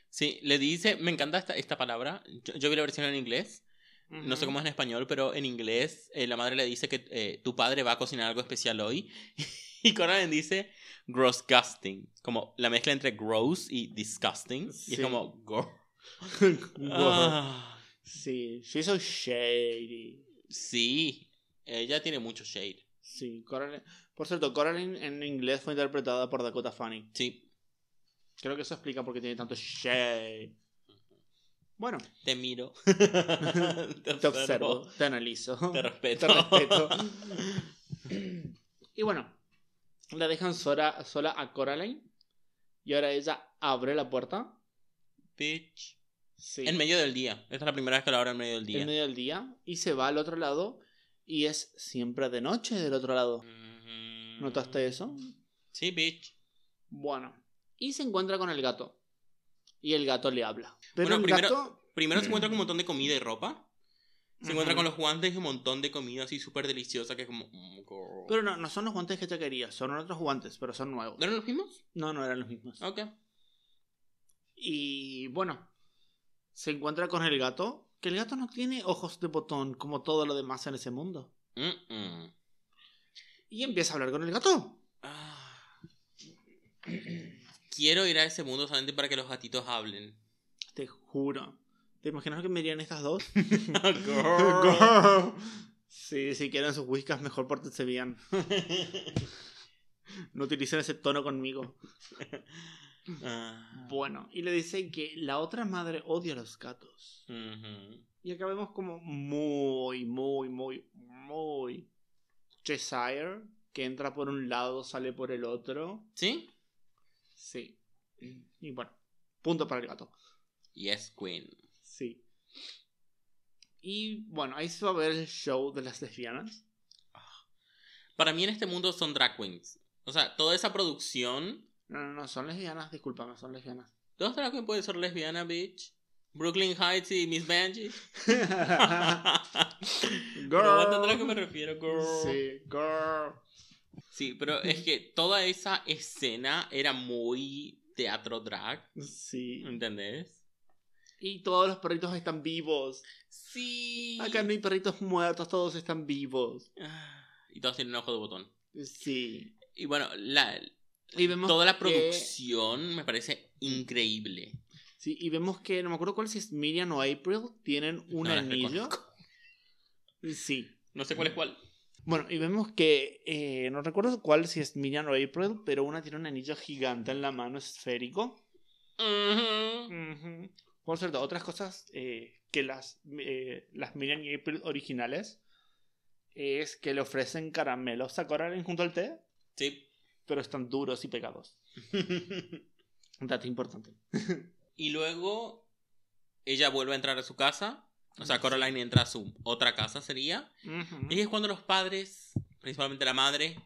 S2: Sí, le dice, me encanta esta, esta palabra. Yo, yo vi la versión en inglés. No sé cómo es en español, pero en inglés eh, la madre le dice que eh, tu padre va a cocinar algo especial hoy. (laughs) Y Coraline dice grossgusting. Como la mezcla entre gross y disgusting. Y es como.
S1: Wow. (laughs)
S2: Ah,
S1: Sí, she's so shady.
S2: sí, ella tiene mucho shade.
S1: Sí, Coraline. Por cierto, Coraline en inglés fue interpretada por Dakota Fanning.
S2: Sí,
S1: Creo que eso explica por qué tiene tanto shade. Bueno,
S2: te miro. (laughs)
S1: te observo, te analizo.
S2: Te respeto.
S1: Te respeto. (laughs) y bueno, la dejan sola, sola a Coraline. Y ahora ella abre la puerta.
S2: Bitch.
S1: Sí.
S2: En medio del día. Esta es la primera vez que la abro en medio del día.
S1: en medio del día. Y se va al otro lado. Y es siempre de noche del otro lado.
S2: Ujú.
S1: ¿Notaste eso?
S2: Sí, bitch.
S1: Bueno. Y se encuentra con el gato. Y el gato le habla. Pero
S2: Bueno,
S1: el
S2: primero-
S1: gato.
S2: Primero se encuentra con un montón de comida y ropa. Se encuentra con los guantes y un montón de comida así súper deliciosa que es como... mm, girl.
S1: Pero no, no son los guantes que ella quería. Son otros guantes, pero son nuevos.
S2: ¿No eran los mismos?
S1: No, no eran los mismos.
S2: Ok.
S1: Y bueno, se encuentra con el gato, que el gato no tiene ojos de botón como todo lo demás en ese mundo. Y empieza a hablar con el gato.
S2: Ah. Quiero ir a ese mundo solamente para que los gatitos hablen.
S1: Te juro. ¿Te imaginas que me dirían estas dos? (laughs)
S2: Girl.
S1: sí, si quieren sus whiskas, mejor pórtense bien. (laughs) No utilicen ese tono conmigo. (laughs)
S2: Ah.
S1: Bueno, y le dice que la otra madre odia a los gatos. Y acá vemos como muy, muy, muy, muy Cheshire, que entra por un lado, sale por el otro.
S2: ¿Sí?
S1: Sí. Y bueno, punto para el gato.
S2: Yes, Queen.
S1: Sí. Y bueno, ahí se va a ver el show de las lesbianas.
S2: Para mí en este mundo son drag queens. O sea, toda esa producción.
S1: No, no, no, son lesbianas, discúlpame, son lesbianas.
S2: ¿Dos drag queens pueden ser lesbiana, bitch? Brooklyn Heights y Miss Banji.
S1: Girl. (laughs) (laughs)
S2: Pero a qué me refiero, girl.
S1: Sí, girl.
S2: Sí, pero es que toda esa escena era muy teatro drag.
S1: Sí.
S2: ¿Entendés?
S1: Y todos los perritos están vivos.
S2: Sí.
S1: Acá no hay perritos muertos, todos están vivos.
S2: Ah, Y todos tienen ojo de botón.
S1: Sí.
S2: Y bueno, la,
S1: Y vemos
S2: toda la
S1: que-
S2: producción me parece increíble.
S1: Sí, y vemos que, no me acuerdo cuál si es Miriam o April, tienen un
S2: No
S1: anillo. Sí.
S2: No sé cuál es cuál.
S1: Bueno, y vemos que, eh, no recuerdo cuál si es Miriam o April, pero una tiene un anillo gigante en la mano esférico.
S2: Ujú.
S1: Ujú. Por cierto, otras cosas eh, que las, eh, las Miriam y April originales es que le ofrecen caramelos a Coraline junto al té,
S2: Sí.
S1: Pero están duros y pegados. Un (laughs) dato importante.
S2: y luego ella vuelve a entrar a su casa. O sea, Coraline entra a su otra casa, sería. Y es cuando los padres, principalmente la madre,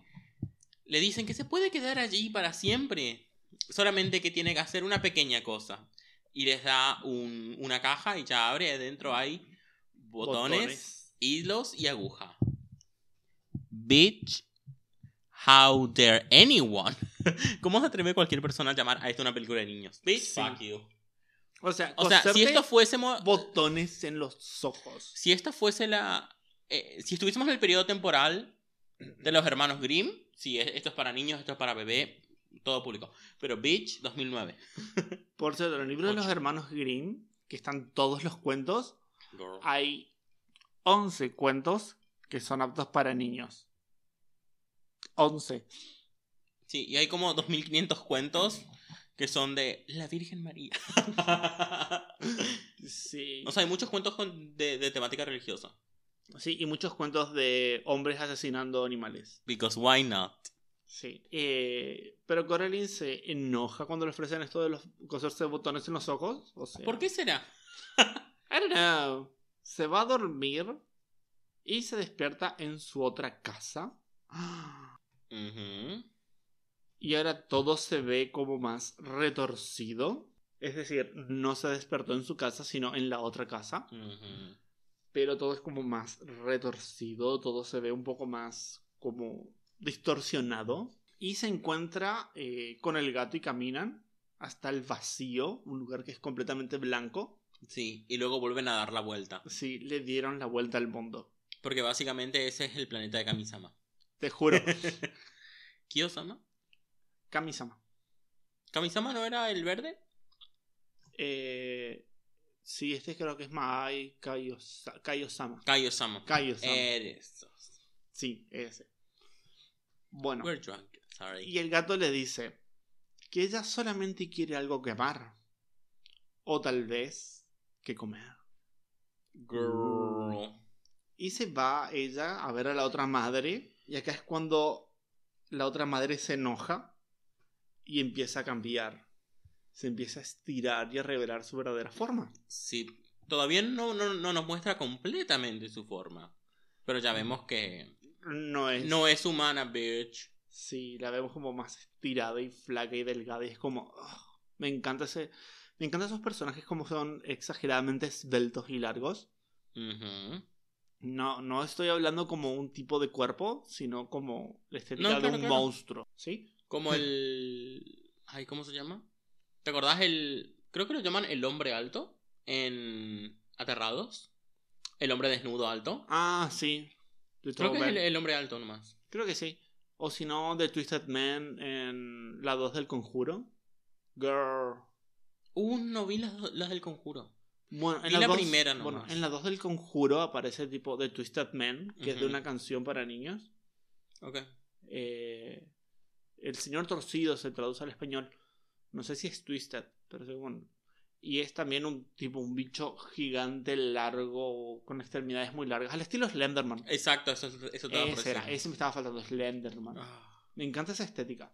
S2: le dicen que se puede quedar allí para siempre. Solamente que tiene que hacer una pequeña cosa. Y les da un- una caja y ya abre. Adentro hay botones,
S1: Botones.
S2: hilos y aguja. Bitch, how dare anyone? (laughs) ¿Cómo se atreve cualquier persona a llamar a esto una película de niños? Bitch,
S1: Sí.
S2: fuck you.
S1: O sea,
S2: O sea, si esto fuésemos.
S1: botones en los ojos.
S2: Si esta fuese la. eh, si estuviésemos en el periodo temporal de los hermanos Grimm, sí, es- esto es para niños, esto es para bebé, todo público. Pero Bitch, 2009. (laughs)
S1: Por cierto, en el libro de los hermanos Grimm, que están todos los cuentos,
S2: Girl.
S1: hay 11 cuentos que son aptos para niños. 11.
S2: Sí, y hay como 2500 cuentos que son de la Virgen María. (laughs)
S1: Sí.
S2: o sea, hay muchos cuentos con- de, de temática religiosa.
S1: Sí, y muchos cuentos de hombres asesinando animales.
S2: Because why not?
S1: Sí. Eh, pero Coraline se enoja cuando le ofrecen esto de los coserse botones en los ojos. O sea,
S2: ¿Por qué será? (laughs)
S1: I don't know. Se va a dormir y se despierta en su otra casa. Y ahora todo se ve como más retorcido. Es decir, no se despertó en su casa, sino en la otra casa. Pero todo es como más retorcido, todo se ve un poco más como distorsionado. Y se encuentra eh, con el gato y caminan hasta el vacío, un lugar que es completamente blanco.
S2: Sí, y luego vuelven a dar la vuelta.
S1: Sí, le dieron la vuelta al mundo.
S2: Porque básicamente ese es el planeta de Kamisama.
S1: Te juro. (laughs)
S2: ¿Kiyosama?
S1: Kamisama.
S2: ¿Kamisama no era el verde?
S1: Eh, sí, este creo que es Mai Kaiosa- Kaiosama.
S2: Kaiosama.
S1: Kaiosama.
S2: Eres.
S1: Sí, ese. Bueno,
S2: We're drunk. Sorry.
S1: y el gato le dice que ella solamente quiere algo que amar. O tal vez que comer.
S2: Girl.
S1: Y se va ella a ver a la otra madre. Y acá es cuando la otra madre se enoja y empieza a cambiar. Se empieza a estirar y a revelar su verdadera forma.
S2: Sí. Todavía no, no, no nos muestra completamente su forma. Pero ya vemos que
S1: No es.
S2: no es humana, bitch.
S1: Sí, la vemos como más estirada y flaca y delgada. Y es como. me encanta ese. Me encantan esos personajes como son exageradamente esbeltos y largos.
S2: Ujú.
S1: No, no estoy hablando como un tipo de cuerpo, sino como la estética
S2: No,
S1: de un
S2: claro.
S1: monstruo. ¿Sí?
S2: Como el. Ay, ¿cómo se llama? ¿Te acordás el. Creo que lo llaman el hombre alto en Aterrados? El hombre desnudo alto.
S1: Ah, sí. De
S2: Creo que es el, hombre alto nomás.
S1: Creo que sí. O si no, The Twisted Man en la 2 del conjuro. Girl.
S2: Uh, no vi las, las del conjuro.
S1: Bueno, en la,
S2: la
S1: dos-
S2: primera
S1: bueno, en la 2 del conjuro aparece tipo The Twisted Man, que es de una canción para niños.
S2: Ok.
S1: Eh, el señor torcido se traduce al español. No sé si es Twisted, pero según. Y es también un tipo, un bicho gigante, largo, con extremidades muy largas. Al estilo Slenderman.
S2: Exacto, eso, eso te
S1: Ese era, ese me estaba faltando, Slenderman.
S2: Ah.
S1: Me encanta esa estética.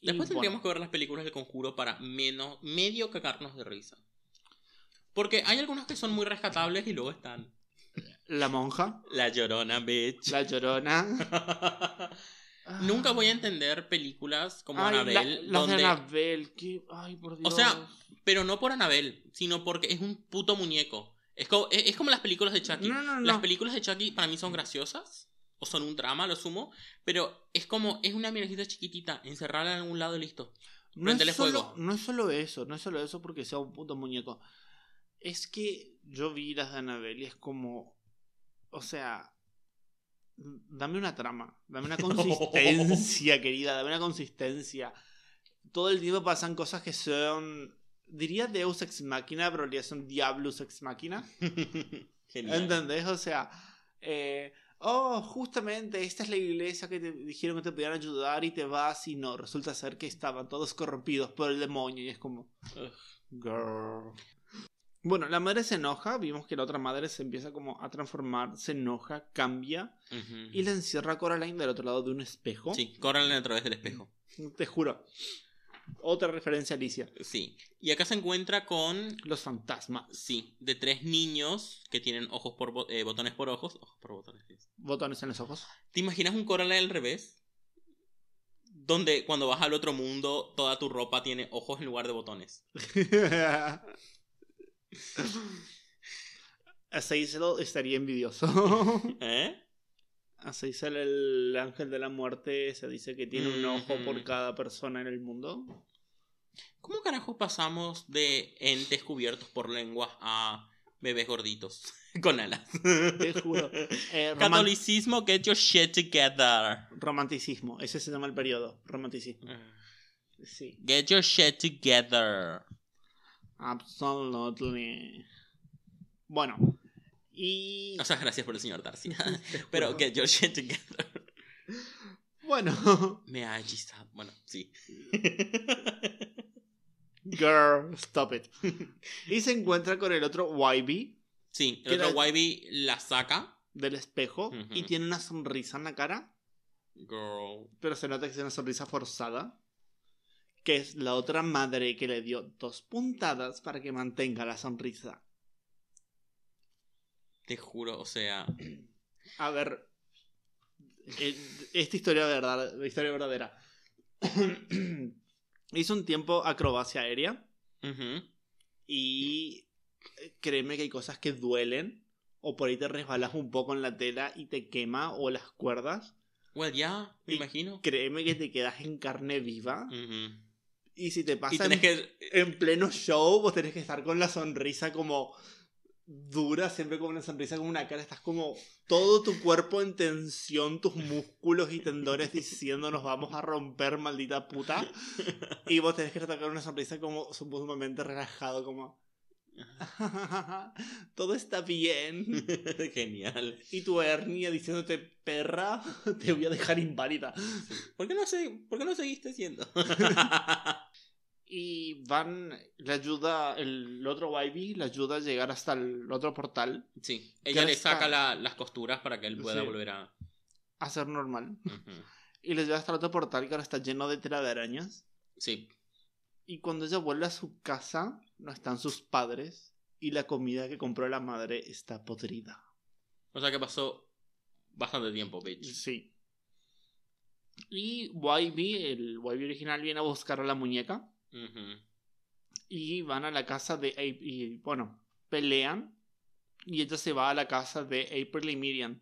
S1: Y
S2: Después
S1: bueno,
S2: tendríamos que ver las películas del conjuro para menos, medio cagarnos de risa. Porque hay algunas que son muy rescatables y luego están.
S1: La monja,
S2: La llorona, bitch.
S1: la llorona. (laughs)
S2: Nunca voy a entender películas como
S1: Ay, la-
S2: Annabelle.
S1: las
S2: donde...
S1: de Annabelle, que- Ay, por Dios.
S2: O sea, pero no por Annabelle, sino porque es un puto muñeco. Es como, es, es como las películas de Chucky.
S1: No, no,
S2: Las
S1: no.
S2: películas de Chucky para mí son graciosas. O son un drama, lo sumo. Pero es como, es una mierdita chiquitita, encerrarla en algún lado y listo.
S1: no es, solo,
S2: fuego.
S1: no es solo eso, no es solo eso porque sea un puto muñeco. Es que yo vi las de Annabelle y es como. O sea. Dame una trama, dame una (laughs) consistencia, querida, dame una consistencia. Todo el tiempo pasan cosas que son. Diría Deus ex machina, pero realidad son Diablus ex machina. (laughs)
S2: Genial.
S1: ¿Entendés? O sea, eh, oh, justamente esta es la iglesia que te dijeron que te podían ayudar y te vas y no, resulta ser que estaban todos corrompidos por el demonio y es como,
S2: Ugh.
S1: girl. Bueno, la madre se enoja, vimos que la otra madre se empieza como a transformar, se enoja, cambia y la encierra a Coraline del otro lado de un espejo.
S2: Sí, córranle a través del espejo.
S1: Te juro. Otra referencia a Alicia.
S2: Sí. Y acá se encuentra con,
S1: Los fantasmas.
S2: sí, de tres niños que tienen ojos por bo- eh, botones por ojos. Ojos por botones. sí.
S1: Botones en los ojos.
S2: ¿Te imaginas un Coraline al revés? Donde cuando vas al otro mundo, toda tu ropa tiene ojos en lugar de botones. (laughs)
S1: A Seisel estaría envidioso. (laughs)
S2: ¿Eh?
S1: A Seisel, el ángel de la muerte, se dice que tiene un ojo por cada persona en el mundo.
S2: ¿Cómo carajo pasamos de entes cubiertos por lenguas a bebés gorditos (laughs) con alas?
S1: Te juro. (laughs) Eh,
S2: Catolicismo, get your shit together.
S1: romanticismo, ese se llama el periodo. Romanticismo. Sí.
S2: Get your shit together.
S1: Absolutely. Bueno. Y.
S2: O sea, gracias por el señor Darcy. (laughs) (laughs) Pero get your shit together.
S1: Bueno.
S2: Me ha hechizado. Bueno, sí. (laughs)
S1: Girl, stop it. Y se encuentra con el otro YB
S2: Sí,
S1: ¿Qué
S2: el otro? YB la saca.
S1: del espejo y tiene una sonrisa en la cara.
S2: Girl.
S1: pero se nota que es una sonrisa forzada. Que es la otra madre que le dio dos puntadas para que mantenga la sonrisa.
S2: Te juro, o sea. (clears throat)
S1: A ver. eh, Esta historia, verdad, historia verdadera. (clears throat) Hizo un tiempo acrobacia aérea. Y eh, créeme que hay cosas que duelen. O por ahí te resbalas un poco en la tela y te quema. O las cuerdas.
S2: Well, ya, me
S1: Y-
S2: imagino.
S1: Créeme que te quedas en carne viva.
S2: Ujú.
S1: Y si te pasa en-
S2: que.
S1: en pleno show, vos tenés que estar con la sonrisa como dura, siempre con una sonrisa con una cara, estás como todo tu cuerpo en tensión, tus músculos y tendones diciendo nos vamos a romper, maldita puta. (laughs) Y vos tenés que con una sonrisa como sumamente relajado, como (laughs) todo está bien. (laughs)
S2: Genial.
S1: Y tu hernia diciéndote perra, te voy a dejar inválida.
S2: ¿Por qué no, sé, ¿por qué no seguiste siendo?
S1: Y van, le ayuda, el otro YB le ayuda a llegar hasta el otro portal
S2: sí, ella le
S1: está.
S2: saca la- las costuras para que él pueda
S1: Sí.
S2: volver a.
S1: a ser normal. (laughs) Y le lleva hasta el otro portal que ahora está lleno de tela de arañas.
S2: Sí,
S1: Y cuando ella vuelve a su casa, no están sus padres. Y la comida que compró la madre está podrida.
S2: o sea que pasó bastante tiempo, bitch.
S1: Sí. Y YB, el YB original, viene a buscar a la muñeca. Y van a la casa de April. Y bueno, pelean. Y ella se va a la casa de April y Miriam.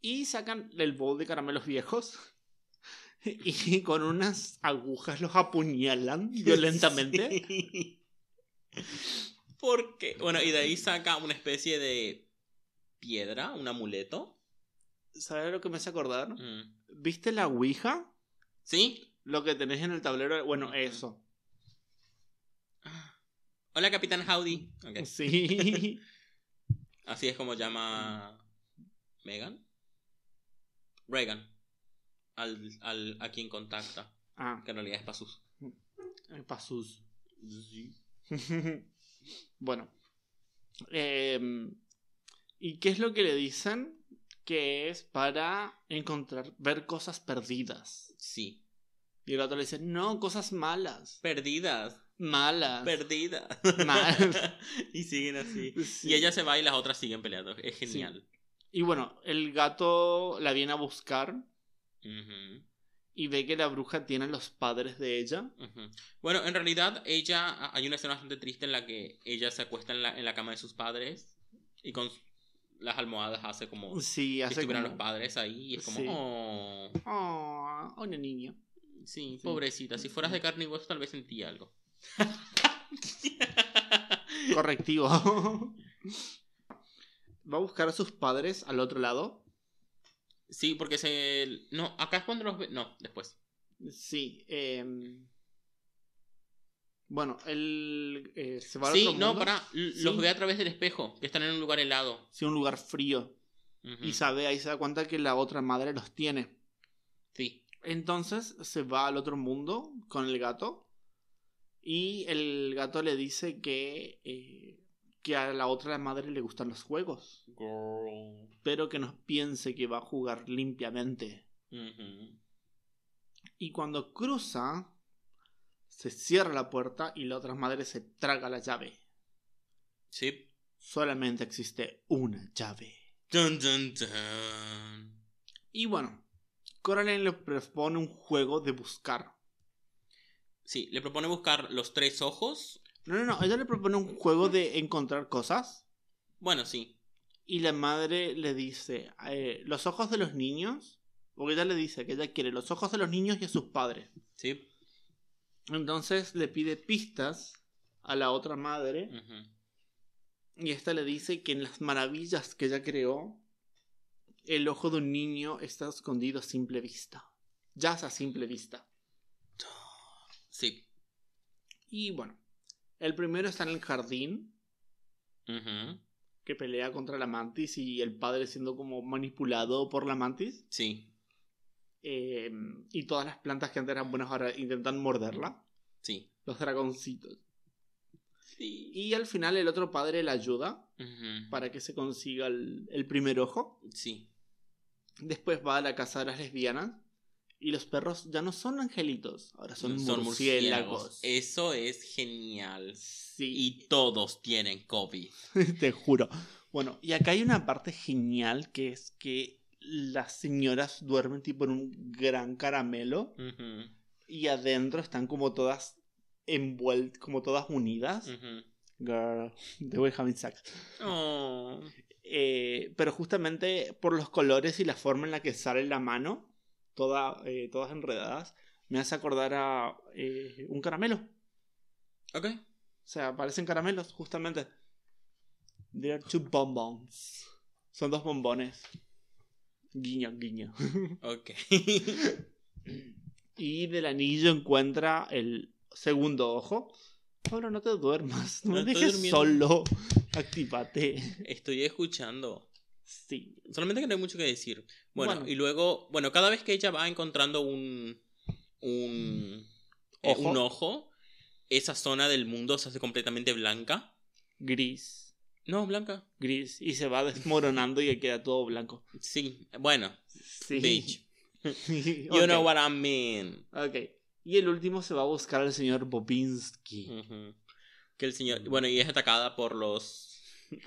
S1: Y sacan el bowl de caramelos viejos. (laughs) Y con unas agujas los apuñalan (laughs) violentamente.
S2: Sí. ¿Por qué? Bueno, y de ahí saca una especie de piedra, un amuleto.
S1: ¿Sabes lo que me hace acordar?
S2: Mm.
S1: ¿Viste la Ouija?
S2: ¿Sí?
S1: Lo que tenés en el tablero. Bueno, eso.
S2: Hola, Capitán Howdy.
S1: Sí. (laughs)
S2: Así es como llama Megan. Reagan. Al, al, a quien contacta.
S1: Ah,
S2: Que en realidad es Pasus.
S1: pasus. (laughs) bueno. Em, ¿Y qué es lo que le dicen? Que es para encontrar, ver cosas perdidas.
S2: Sí.
S1: Y el gato le dice, no, cosas malas.
S2: Perdidas.
S1: Malas.
S2: Perdidas.
S1: Mal. (laughs)
S2: y siguen así.
S1: Sí.
S2: Y ella se va y las otras siguen peleando. Es genial.
S1: Y bueno, el gato la viene a buscar y ve que la bruja tiene a los padres de ella.
S2: Bueno, en realidad ella, hay una escena bastante triste en la que ella se acuesta en la, en la cama de sus padres y con las almohadas hace como
S1: Sí, hace
S2: estuvieran
S1: como...
S2: los padres ahí y es como,
S1: Sí.
S2: oh,
S1: Oh, una niña.
S2: Sí,
S1: Sí.
S2: pobrecita, si fueras de carne y hueso tal vez sentía algo. (laughs)
S1: Correctivo. (laughs) Va a buscar a sus padres al otro lado.
S2: Sí, porque se... No, acá es cuando los ve... No, después.
S1: Sí. em, Bueno, él eh, se va al
S2: Sí,
S1: otro
S2: no,
S1: mundo.
S2: para los
S1: Sí.
S2: ve a través del espejo, que están en un lugar helado.
S1: Sí, un lugar frío. Y sabe, ahí se da cuenta que la otra madre los tiene. Entonces se va al otro mundo con el gato. Y el gato le dice que, eh, que a la otra madre le gustan los juegos.
S2: Girl.
S1: Pero que no piense que va a jugar limpiamente. Y cuando cruza, se cierra la puerta y la otra madre se traga la llave.
S2: Sí.
S1: Solamente existe una llave.
S2: Dun, dun, dun.
S1: Y bueno, Coraline le propone un juego de buscar.
S2: Sí, le propone buscar los tres ojos.
S1: No, no, no, ella le propone un juego de encontrar cosas.
S2: Bueno, sí.
S1: Y la madre le dice, eh, los ojos de los niños, porque ella le dice que ella quiere los ojos de los niños y a sus padres.
S2: Sí.
S1: Entonces le pide pistas a la otra madre y esta le dice que en las maravillas que ella creó, el ojo de un niño está escondido a simple vista. Ya a simple vista.
S2: Sí.
S1: Y bueno, el primero está en el jardín, que pelea contra la mantis y el padre siendo como manipulado por la mantis.
S2: Sí.
S1: Eh, y todas las plantas que antes eran buenas ahora intentan morderla.
S2: Sí.
S1: Los dragoncitos.
S2: Sí.
S1: Y al final el otro padre la ayuda para que se consiga el, el primer ojo.
S2: Sí.
S1: Después va a la casa de las lesbianas. Y los perros ya no son angelitos, ahora son,
S2: Son
S1: murciélagos.
S2: Eso es genial.
S1: Sí,
S2: Y todos tienen COVID. (laughs)
S1: te juro. Bueno, y acá hay una parte genial que es que las señoras duermen tipo en un gran caramelo y adentro están como todas envueltas, como todas unidas. Girl, they were having sex.
S2: Oh.
S1: Eh, pero justamente por los colores y la forma en la que sale la mano, toda, eh, todas enredadas, me hace acordar a eh, un caramelo.
S2: Ok.
S1: O sea, parecen caramelos, justamente. There are two bonbons. Son dos bombones. Guiño, guiño. (laughs)
S2: Ok.
S1: Y del anillo encuentra el segundo ojo. Pablo, no te duermas. No,
S2: No
S1: me dejes
S2: durmiendo.
S1: solo. Actívate.
S2: Estoy escuchando.
S1: Sí.
S2: Solamente que no hay mucho que decir. Bueno,
S1: Bueno.
S2: y luego, bueno, cada vez que ella va encontrando un. un. eh,
S1: Ojo.
S2: un ojo, esa zona del mundo se hace completamente blanca.
S1: Gris.
S2: No, blanca.
S1: Gris. Y se va desmoronando y queda todo blanco.
S2: Sí, bueno,
S1: Sí.
S2: bitch. (laughs) You know what I mean.
S1: Ok. Y el último se va a buscar al señor Bobinski.
S2: Que el señor. Bueno, y es atacada por los.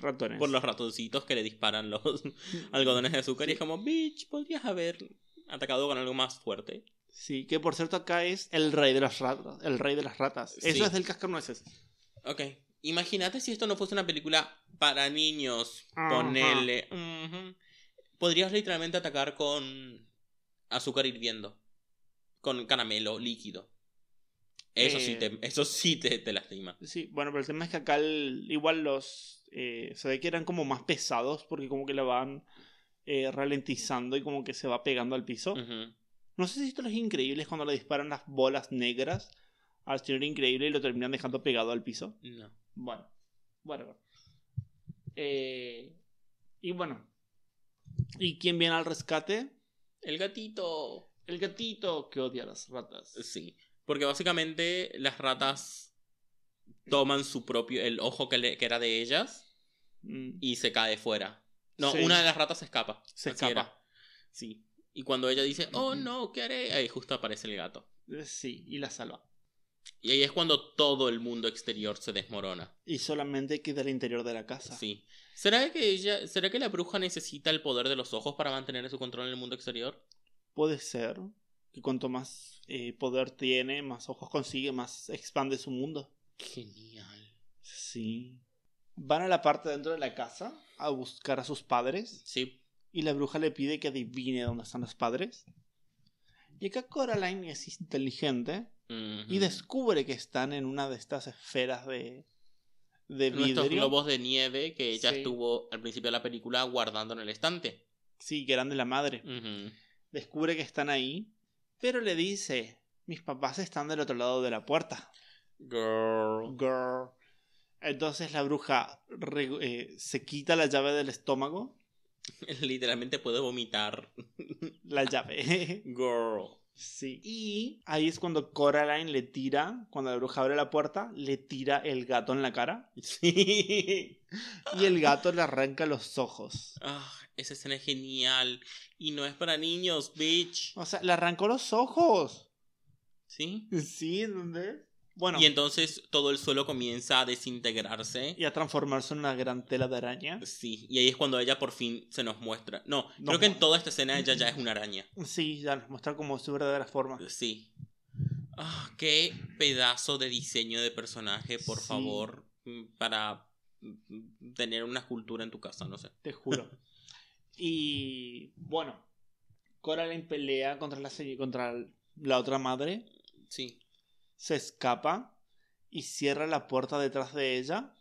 S1: Ratones.
S2: por los ratoncitos que le disparan los (laughs) algodones de azúcar. Y es como, bitch, podrías haber atacado con algo más fuerte.
S1: Sí, que por cierto acá es el rey de las ratas. El rey de las ratas.
S2: Sí.
S1: Eso es del cascanueces.
S2: Ok. Imagínate si esto no fuese una película para niños.
S1: Ajá.
S2: Ponele. Ujú. Podrías literalmente atacar con azúcar hirviendo. Con caramelo líquido. Eso sí
S1: Eh.
S2: te, eso sí te, te lastima.
S1: Sí, bueno, pero el tema es que acá el- igual los... eh, se ve que eran como más pesados porque como que la van eh, ralentizando y como que se va pegando al piso. No sé si esto es increíble cuando le disparan las bolas negras al señor increíble y lo terminan dejando pegado al piso.
S2: No.
S1: Bueno, bueno. Eh, y bueno. ¿Y quién viene al rescate?
S2: El gatito.
S1: El gatito que odia a las ratas.
S2: Sí. Porque básicamente las ratas toman su propio. el ojo que, le- que era de ellas.
S1: Mm,
S2: y se cae fuera. No,
S1: Sí.
S2: una de las ratas se escapa.
S1: Se escapa.
S2: era. Sí. Y cuando ella dice, oh no, ¿qué haré? Ahí justo aparece el gato.
S1: Eh, Sí, y la salva.
S2: Y ahí es cuando todo el mundo exterior se desmorona.
S1: Y solamente queda el interior de la casa.
S2: Sí. ¿Será que ella, será que la bruja necesita el poder de los ojos para mantener su control en el mundo exterior?
S1: Puede ser que cuanto más eh, poder tiene, más ojos consigue, más expande su mundo.
S2: Genial.
S1: Sí. Van a la parte dentro de la casa a buscar a sus padres
S2: Sí.
S1: y la bruja le pide que adivine dónde están los padres. Y acá Coraline es inteligente y descubre que están en una de estas esferas de, de
S2: Nuestros
S1: vidrio.
S2: globos de nieve que ella
S1: Sí.
S2: estuvo al principio de la película guardando en el estante.
S1: Sí, que eran de la madre. Descubre que están ahí, pero le dice, mis papás están del otro lado de la puerta.
S2: Girl.
S1: Girl. Entonces la bruja re- eh, se quita la llave del estómago. (laughs)
S2: Literalmente puede vomitar.
S1: La llave. (laughs)
S2: Girl.
S1: Sí. Y ahí es cuando Coraline le tira, cuando la bruja abre la puerta, le tira el gato en la cara. (laughs)
S2: Sí.
S1: Y el gato le arranca los ojos.
S2: Ah, esa escena es genial. Y no es para niños, bitch.
S1: O sea, le arrancó los ojos.
S2: ¿Sí?
S1: Sí, ¿dónde? Bueno,
S2: Y entonces todo el suelo comienza a desintegrarse.
S1: y a transformarse en una gran tela de araña.
S2: Sí, y ahí es cuando ella por fin se nos muestra. No,
S1: Nos
S2: creo que en toda esta escena ella ya es una araña.
S1: Sí, ya nos muestra como su verdadera forma.
S2: Sí. Ah, qué pedazo de diseño de personaje, por
S1: Sí.
S2: favor, para tener una cultura en tu casa, no sé.
S1: Te juro. (laughs) y bueno, Coraline pelea contra la, contra la otra madre,
S2: Sí.
S1: Se escapa y cierra la puerta detrás de ella,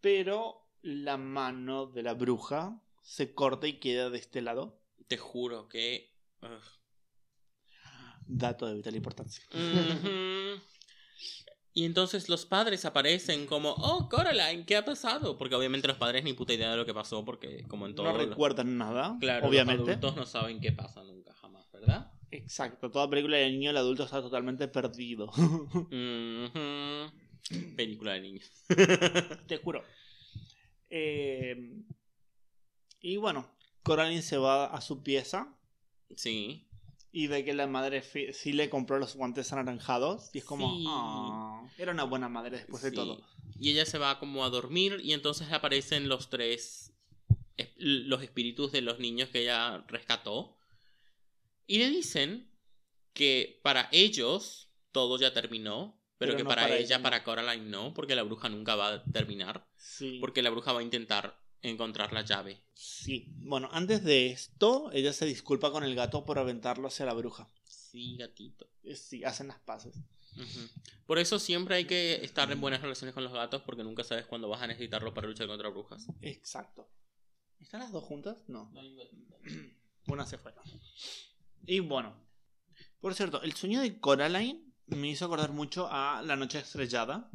S1: pero la mano de la bruja se corta y queda de este lado.
S2: Te juro que... ugh.
S1: Dato de vital importancia.
S2: Y entonces los padres aparecen como, oh, Coraline, ¿qué ha pasado? Porque obviamente los padres ni puta idea de lo que pasó, porque como en todo...
S1: No recuerdan nada,
S2: Claro,
S1: obviamente.
S2: los adultos no saben qué pasa nunca, jamás, ¿verdad?
S1: Exacto, toda película de niño el adulto está totalmente perdido. (laughs)
S2: Película de niños. (laughs)
S1: Te juro. Eh, y bueno, Coraline se va a su pieza
S2: sí.
S1: y ve que la madre sí le compró los guantes anaranjados. Y es como,
S2: Sí.
S1: "Ah, era una buena madre después de todo.
S2: Y ella se va como a dormir y entonces aparecen los tres, es- los espíritus de los niños que ella rescató. Y le dicen que para ellos todo ya terminó, pero,
S1: Pero
S2: que
S1: no
S2: para,
S1: para
S2: ella,
S1: no.
S2: para Coraline no, porque la bruja nunca va a terminar.
S1: Sí.
S2: Porque la bruja va a intentar encontrar la llave.
S1: Sí. Bueno, antes de esto, ella se disculpa con el gato por aventarlo hacia la bruja.
S2: Sí, gatito.
S1: Eh, Sí, hacen las paces.
S2: Por eso siempre hay que estar en buenas relaciones con los gatos porque nunca sabes cuándo vas a necesitarlo para luchar contra brujas.
S1: Exacto. ¿Están las dos juntas? No. (clears throat) Una se fue. Y bueno. Por cierto, el sueño de Coraline me hizo acordar mucho a La Noche Estrellada.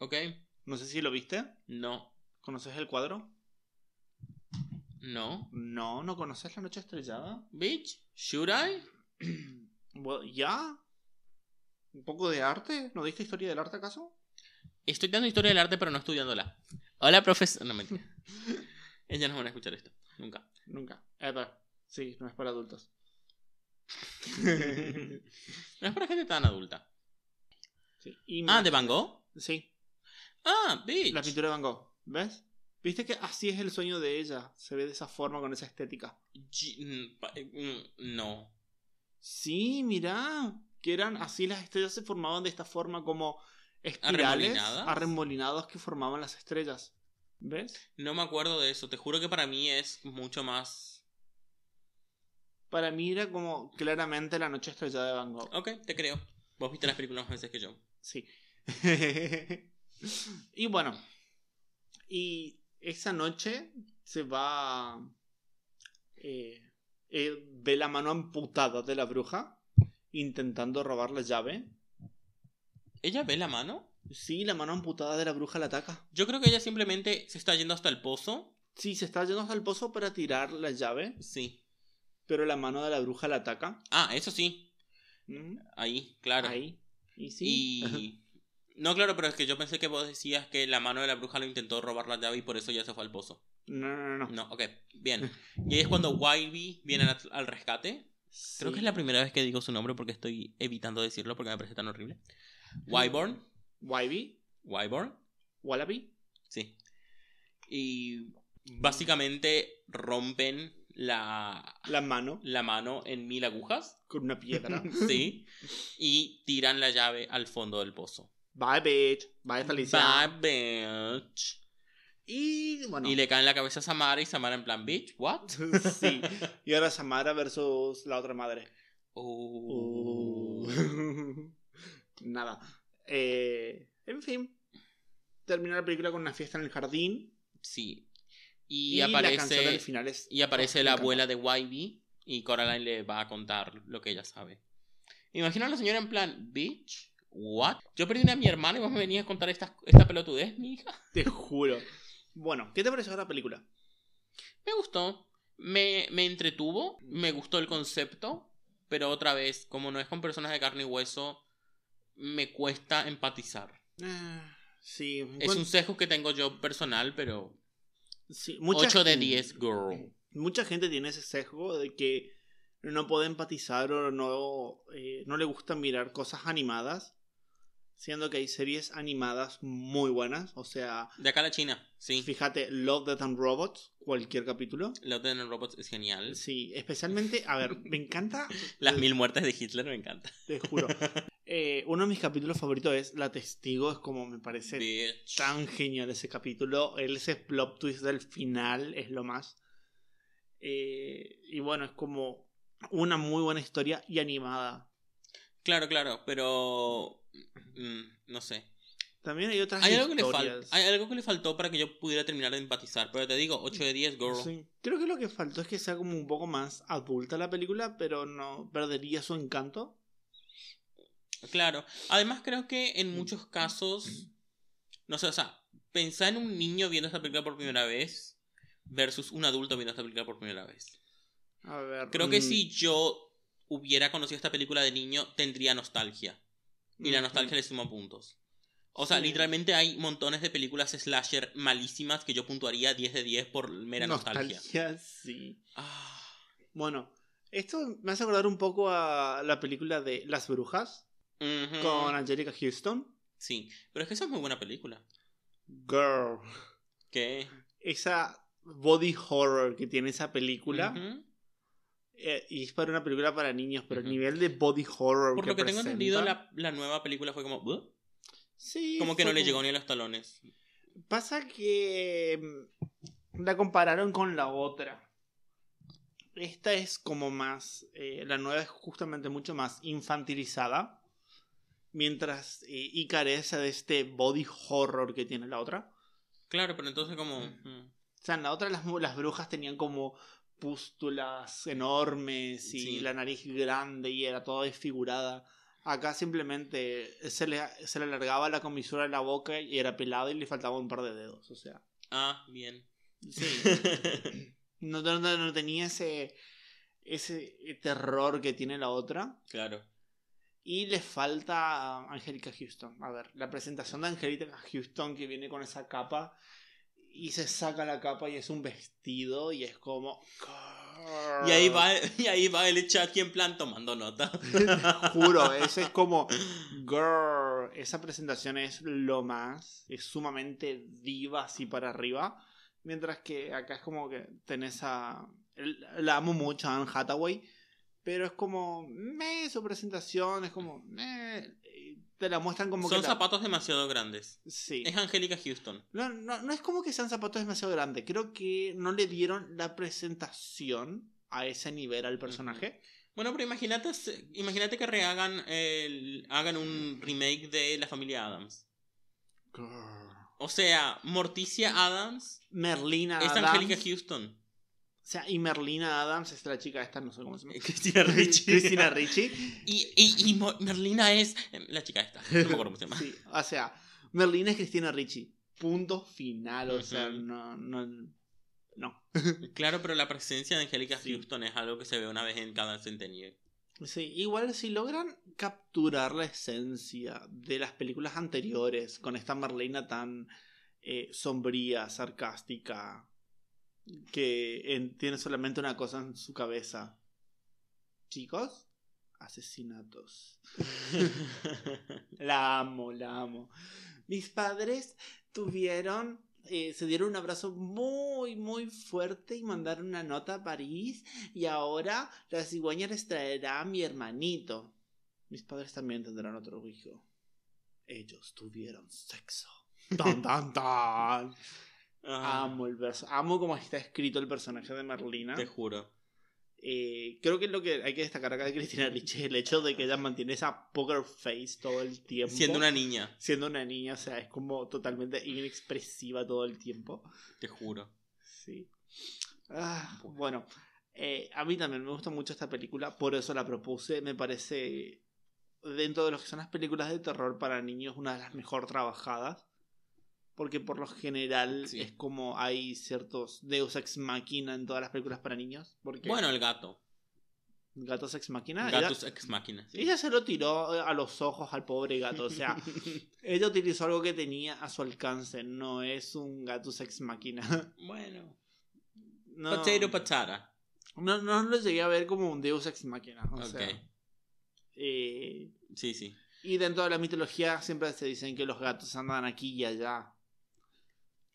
S2: ¿Ok?
S1: No sé si lo viste.
S2: No.
S1: ¿Conoces el cuadro?
S2: No.
S1: No, ¿no conoces La Noche Estrellada?
S2: Bitch, should I? (clears throat)
S1: ¿Ya? ¿Un poco de arte? ¿No diste historia del arte acaso?
S2: Estoy dando historia del arte pero no estudiándola. Hola, profesor. No, mentira. (laughs) Ellas no van a escuchar esto. Nunca.
S1: Nunca. Ever. Sí, no es para adultos.
S2: No es para gente tan adulta.
S1: Sí. Y
S2: Ah, ¿de Van Gogh?
S1: Sí,
S2: Ah, bitch.
S1: la pintura de Van Gogh. ¿Ves? ¿Viste que así es el sueño de ella? Se ve de esa forma, con esa estética.
S2: Mm, pa- mm, No.
S1: Sí, mirá. Que eran así las estrellas se formaban de esta forma como espirales
S2: ¿Arremolinadas?
S1: arremolinados que formaban las estrellas. ¿Ves?
S2: No me acuerdo de eso. Te juro que para mí es mucho más.
S1: Para mí era como claramente la noche estrellada de Van Gogh.
S2: Ok, te creo. Vos viste las películas más veces que yo.
S1: Sí. (laughs) y bueno. Y esa noche se va. eh, eh, ve la mano amputada de la bruja intentando robar la llave.
S2: ¿Ella ve la mano?
S1: Sí, la mano amputada de la bruja la ataca.
S2: Yo creo que ella simplemente se está yendo hasta el pozo.
S1: Sí, se está yendo hasta el pozo para tirar la llave,
S2: Sí.
S1: Pero la mano de la bruja la ataca.
S2: Ah, eso sí.
S1: Mm,
S2: Ahí, claro.
S1: Ahí. Y sí.
S2: Y. No, claro, pero es que yo pensé que vos decías que la mano de la bruja lo intentó robar la llave y por eso ya se fue al pozo.
S1: No, no, no, no.
S2: Ok, bien. Y ahí es cuando Wybie viene al, al rescate. Creo que es la primera vez que digo su nombre porque estoy evitando decirlo porque me parece tan horrible. Wyborn.
S1: Wybie,
S2: Wyborn.
S1: Wallaby.
S2: Sí. Y básicamente rompen la,
S1: La mano
S2: la mano en mil agujas.
S1: con una piedra. (laughs)
S2: Sí. Y tiran la llave al fondo del pozo.
S1: Bye, bitch. Bye, Felicia.
S2: Bye, bitch.
S1: Y bueno.
S2: Y le cae en la cabeza a Samara y Samara en plan, bitch, what? (laughs)
S1: sí. Y ahora Samara versus la otra madre.
S2: Oh. (laughs)
S1: Nada. Eh, en fin. Termina la película con una fiesta en el jardín.
S2: Sí. Y,
S1: Y, la canción
S2: aparece,
S1: del final es.
S2: y aparece la abuela de Wybie y Coraline le va a contar lo que ella sabe. Imagina a la señora en plan, bitch, what? Yo perdí a mi hermano y vos me venías a contar esta, esta pelotudez, mi hija. (laughs)
S1: Te juro. Bueno, ¿qué te pareció la película?
S2: Me gustó. Me, me entretuvo. Me gustó el concepto. Pero otra vez, como no es con personas de carne y hueso, me cuesta empatizar.
S1: Ah, sí.
S2: Es un sesgo que tengo yo personal, pero
S1: sí, mucha
S2: 8 de
S1: gente-
S2: 10, girl.
S1: Mucha gente tiene ese sesgo de que no puede empatizar o no, eh, no le gusta mirar cosas animadas. Siendo que hay series animadas muy buenas. O sea,
S2: De acá a la China, sí.
S1: fíjate, Love, Death and Robots, cualquier capítulo.
S2: Love Death and Robots es genial.
S1: Sí, especialmente, a ver, me encanta, (laughs)
S2: Las mil muertes de Hitler me encanta.
S1: te juro. Eh, uno de mis capítulos favoritos es La Testigo, es como me parece
S2: Bitch.
S1: tan genial ese capítulo. El, ese plot twist del final es lo más. Eh, y bueno, es como una muy buena historia y animada.
S2: Claro, claro, pero. Mm, no sé.
S1: También hay otras
S2: Hay algo, que le
S1: historias.
S2: hay algo que le faltó para que yo pudiera terminar de empatizar. Pero te digo, 8 de 10, girl.
S1: Sí. Creo que lo que faltó es que sea como un poco más adulta la película, pero no perdería su encanto.
S2: Claro. Además, creo que en muchos casos. No sé, o sea, pensar en un niño viendo esta película por primera vez versus un adulto viendo esta película por primera vez.
S1: A ver.
S2: Creo que
S1: mm,
S2: si yo hubiera conocido esta película de niño, tendría nostalgia. Y la nostalgia le suma puntos. O sea,
S1: Sí.
S2: literalmente hay montones de películas slasher malísimas que yo puntuaría 10 de 10 por mera nostalgia.
S1: nostalgia, sí.
S2: Ah,
S1: Bueno, esto me hace acordar un poco a la película de Las Brujas con Angelica Houston.
S2: Sí, pero es que esa es muy buena película.
S1: Girl.
S2: ¿Qué?
S1: Esa body horror que tiene esa película. Eh, y es para una película para niños, pero el nivel de body horror.
S2: Por lo que tengo entendido, la, la nueva película fue como... "¿Buh?".
S1: Sí,
S2: Como que no le llegó ni a los talones.
S1: Pasa que mm, la compararon con la otra. Esta es como más. eh, la nueva es justamente mucho más infantilizada. Mientras eh, y carece de este body horror que tiene la otra.
S2: Claro, pero entonces como...
S1: Mm.
S2: mm.
S1: O sea, en la otra las, las brujas tenían como pústulas enormes y
S2: Sí.
S1: la nariz grande y era toda desfigurada. Acá simplemente se le, se le alargaba la comisura de la boca y era pelado y le faltaba un par de dedos. O sea,
S2: Ah, bien.
S1: sí. (laughs) No, no, no- no tenía ese, ese terror que tiene la otra.
S2: claro.
S1: Y le falta a Angélica Houston. A ver, la presentación de Angélica Houston que viene con esa capa y se saca la capa y es un vestido y es como...
S2: Y ahí va, (laughs) y ahí va el chat en plan tomando nota. (laughs)
S1: Juro, ese es como... Girl, esa presentación es lo más. Es sumamente diva así para arriba. Mientras que acá es como que tenés a... La amo mucho Anne Hathaway. Pero es como... Meh, su presentación es como... meh, te la muestran como
S2: Son
S1: que... la-
S2: zapatos demasiado grandes.
S1: Sí.
S2: Es Angélica Houston.
S1: No, no, no es como que sean zapatos demasiado grandes. Creo que no le dieron la presentación a ese nivel al personaje.
S2: Bueno, pero imagínate, imagínate que rehagan el, hagan un remake de La Familia Adams. O sea, Morticia Adams
S1: Merlina
S2: es
S1: Adams.
S2: Angélica Houston.
S1: O sea, y Merlina Adams es la chica esta, no sé cómo se llama. (laughs) (laughs)
S2: Cristina Ricci.
S1: Cristina Ricci.
S2: Y, y, y Merlina es la chica esta. No me acuerdo cómo se llama.
S1: Sí, o sea, Merlina es Cristina Ricci. Punto final. O sea, no, no. No. (laughs)
S2: Claro, pero la presencia de Angélica
S1: Sí.
S2: Houston es algo que se ve una vez en cada centenio.
S1: Sí, igual si logran capturar la esencia de las películas anteriores con esta Marlena tan eh, sombría, sarcástica, que en- tiene solamente una cosa en su cabeza. chicos, asesinatos. (laughs) la amo, la amo. Mis padres tuvieron, eh, se dieron un abrazo muy, muy fuerte y mandaron una nota a París y ahora la cigüeña les traerá a mi hermanito. Mis padres también tendrán otro hijo. Ellos tuvieron sexo. (laughs) Tan, tan, tan. Amo el verso. Amo cómo está escrito el personaje de Merlina.
S2: te juro.
S1: Eh, creo que lo que hay que destacar acá de Cristina Ricci es el hecho de que ella mantiene esa poker face todo el tiempo.
S2: Siendo una niña,
S1: Siendo una niña, o sea, es como totalmente inexpresiva todo el tiempo.
S2: te juro.
S1: Sí. Ah, bueno, eh, a mí también me gusta mucho esta película, por eso la propuse. Me parece, dentro de lo que son las películas de terror para niños, una de las mejor trabajadas. Porque por lo general
S2: Sí.
S1: es como hay ciertos Deus Ex Machina en todas las películas para niños. Porque
S2: Bueno, el gato.
S1: Gatos Ex Machina. ella-
S2: Gatus ex máquina.
S1: ella se lo tiró a los ojos al pobre gato. O sea, (laughs) ella utilizó algo que tenía a su alcance. No es un Gatus Ex Machina. (laughs)
S2: bueno.
S1: No,
S2: Potato patata.
S1: no, no lo llegué a ver como un Deus Ex Machina. O
S2: Ok.
S1: sea, eh,
S2: Sí, sí.
S1: y dentro de la mitología siempre se dicen que los gatos andan aquí y allá.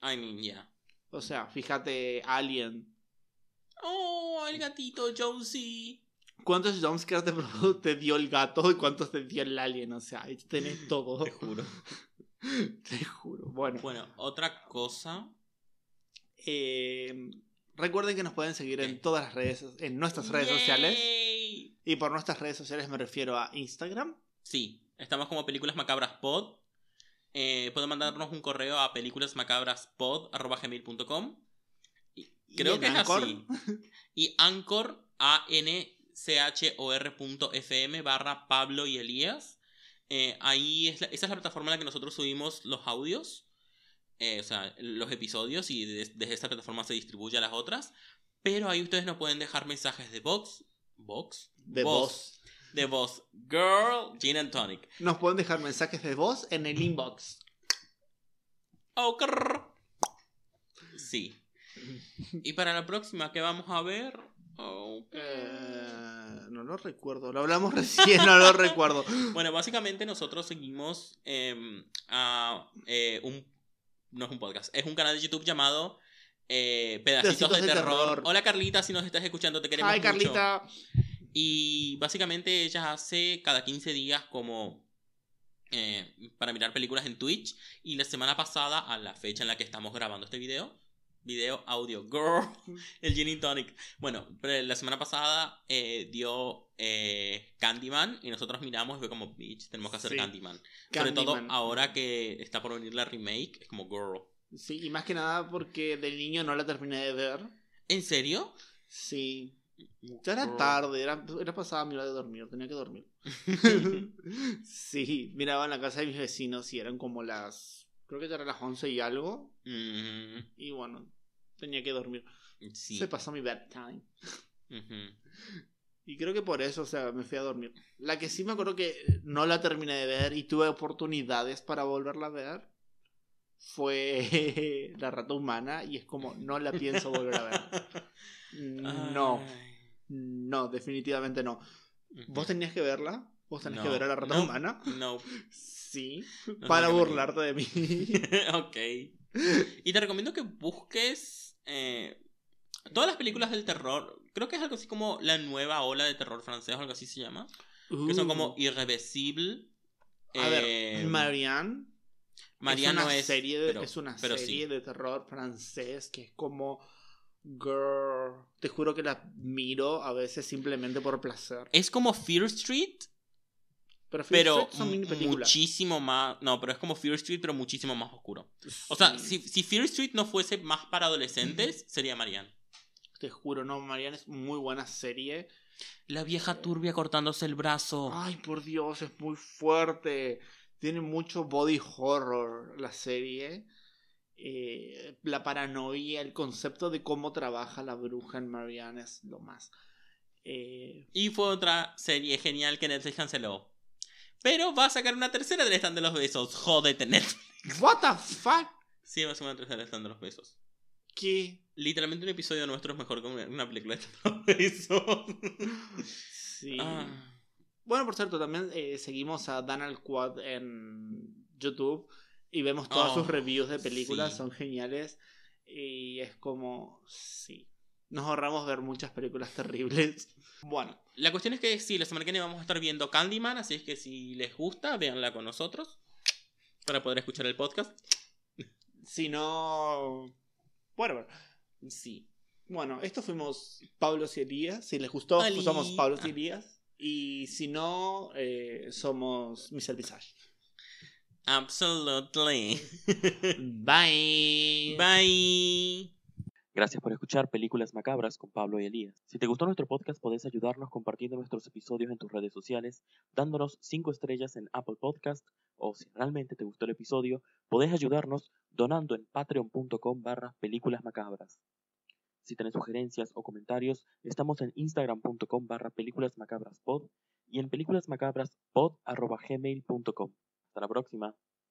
S2: I mean, yeah.
S1: O sea, fíjate, Alien.
S2: Oh, el gatito Josie.
S1: ¿Cuántos jumpscares te, te dio el gato y cuántos te dio el alien? O sea, tenés (laughs) todo.
S2: Te juro. (laughs)
S1: Te juro. Bueno,
S2: Bueno, otra cosa.
S1: eh, recuerden que nos pueden seguir en todas las redes, en nuestras redes sociales. Y por nuestras redes sociales me refiero a Instagram.
S2: Sí, estamos como Películas Macabras Pod. Eh, pueden mandarnos un correo a películasmacabraspod.com. Creo que es
S1: Anchor.
S2: así. (laughs) Y Anchor, a n c h o r fm barra Pablo y Elías. Eh, ahí es la- esa es la plataforma en la que nosotros subimos los audios. eh, o sea, los episodios y des- desde esta plataforma se distribuye a las otras. Pero ahí ustedes nos pueden dejar mensajes de box. ¿Box?
S1: de
S2: Voz. De voz. Girl, Gin and Tonic.
S1: Nos pueden dejar mensajes de voz en el inbox.
S2: Oh. Sí. Y para la próxima, ¿qué vamos a ver? Oh.
S1: Eh, no lo recuerdo. Lo hablamos (laughs) recién, no lo recuerdo.
S2: Bueno, básicamente nosotros seguimos em, a eh, un... No es un podcast, es un canal de YouTube llamado eh, Pedacitos,
S1: Pedacitos
S2: de,
S1: de
S2: terror.
S1: Terror.
S2: Hola Carlita, si nos estás escuchando, te queremos
S1: Hi,
S2: mucho.
S1: Carlita.
S2: Y básicamente ella hace cada 15 días como eh, para mirar películas en Twitch. Y la semana pasada, a la fecha en la que estamos grabando este video, video, audio, girl, (laughs) el Gin and Tonic. Bueno, pero la semana pasada eh, dio eh, Candyman y nosotros miramos y fue como, bitch, tenemos que hacer
S1: Sí.
S2: Candyman. Sobre todo
S1: Candyman.
S2: ahora que está por venir la remake, es como, girl.
S1: Sí, y más que nada porque del niño no la terminé de ver.
S2: ¿En serio?
S1: Sí. (laughs) Ya era tarde, era, era pasada mi hora de dormir, tenía que dormir. (laughs) sí, miraba en la casa de mis vecinos y eran como las. Creo que ya eran las 11 y algo.
S2: Mm,
S1: Y bueno, tenía que dormir.
S2: sí.
S1: Se pasó mi bedtime.
S2: Ujú.
S1: Y creo que por eso, o sea, me fui a dormir. La que sí me acuerdo que no la terminé de ver y tuve oportunidades para volverla a ver fue (laughs) La Rata Humana y es como, no la pienso volver a ver. No,
S2: Ay.
S1: No, definitivamente no. ¿Vos tenías que verla? ¿Vos tenés que
S2: No,
S1: ver a La Rata
S2: no,
S1: Humana?
S2: No. (laughs)
S1: Sí,
S2: No
S1: para burlarte de mí. (laughs)
S2: ok. Y te recomiendo que busques eh, todas las películas del terror. Creo que es algo así como la nueva ola de terror francés o algo así se llama. Que son como
S1: Uh.
S2: Irreversible.
S1: A
S2: eh,
S1: ver, Marianne
S2: Mariano
S1: es una
S2: es,
S1: serie, de,
S2: pero-
S1: es una
S2: pero
S1: serie
S2: sí.
S1: de terror francés que es como girl. Te juro que la miro a veces simplemente por placer.
S2: Es como Fear Street,
S1: Pero,
S2: pero
S1: Fear Street son mini
S2: mu-
S1: películas.
S2: muchísimo más. No, pero es como Fear Street, pero muchísimo más oscuro. O sea, si, si Fear Street no fuese más para adolescentes, sería Marianne.
S1: te juro, no, Marianne es muy buena serie.
S2: La vieja turbia cortándose el brazo.
S1: Ay, por Dios, es muy fuerte. Tiene mucho body horror la serie. Eh, la paranoia, el concepto de cómo trabaja la bruja en Marianne es lo más. Eh,
S2: Y fue otra serie genial que Netflix canceló. Pero va a sacar una tercera del stand de los besos. Jódete, Netflix.
S1: What the fuck?
S2: Sí, va a ser una tercera del stand de los besos.
S1: ¿Qué?
S2: Literalmente un episodio nuestro es mejor que una, película de stand de los besos.
S1: Sí.
S2: Ah.
S1: Bueno, por cierto, también eh, seguimos a Donald Quad en YouTube y vemos todas
S2: Oh,
S1: sus reviews de películas,
S2: sí.
S1: son geniales. Y es como, sí, nos ahorramos ver muchas películas (laughs) terribles. Bueno,
S2: La cuestión es que sí, la semana que viene vamos a estar viendo Candyman, así es que si les gusta, véanla con nosotros para poder escuchar el podcast.
S1: si no... Bueno,
S2: Sí.
S1: bueno, esto fuimos Pablo y Elías. Si les gustó, somos Pablo y
S2: Ah.
S1: Elías. Y si no, eh, somos Mr. Visage.
S2: Absolutely. (laughs)
S1: Bye.
S2: Bye.
S3: Gracias por escuchar Películas Macabras con Pablo y Elías. Si te gustó nuestro podcast, podés ayudarnos compartiendo nuestros episodios en tus redes sociales, dándonos 5 estrellas en Apple Podcast, o si realmente te gustó el episodio, podés ayudarnos donando en patreon.com barra películas macabras. Si tenés sugerencias o comentarios, estamos en instagram.com barra películas macabras pod y en películasmacabraspod arroba gmail.com. Hasta la próxima.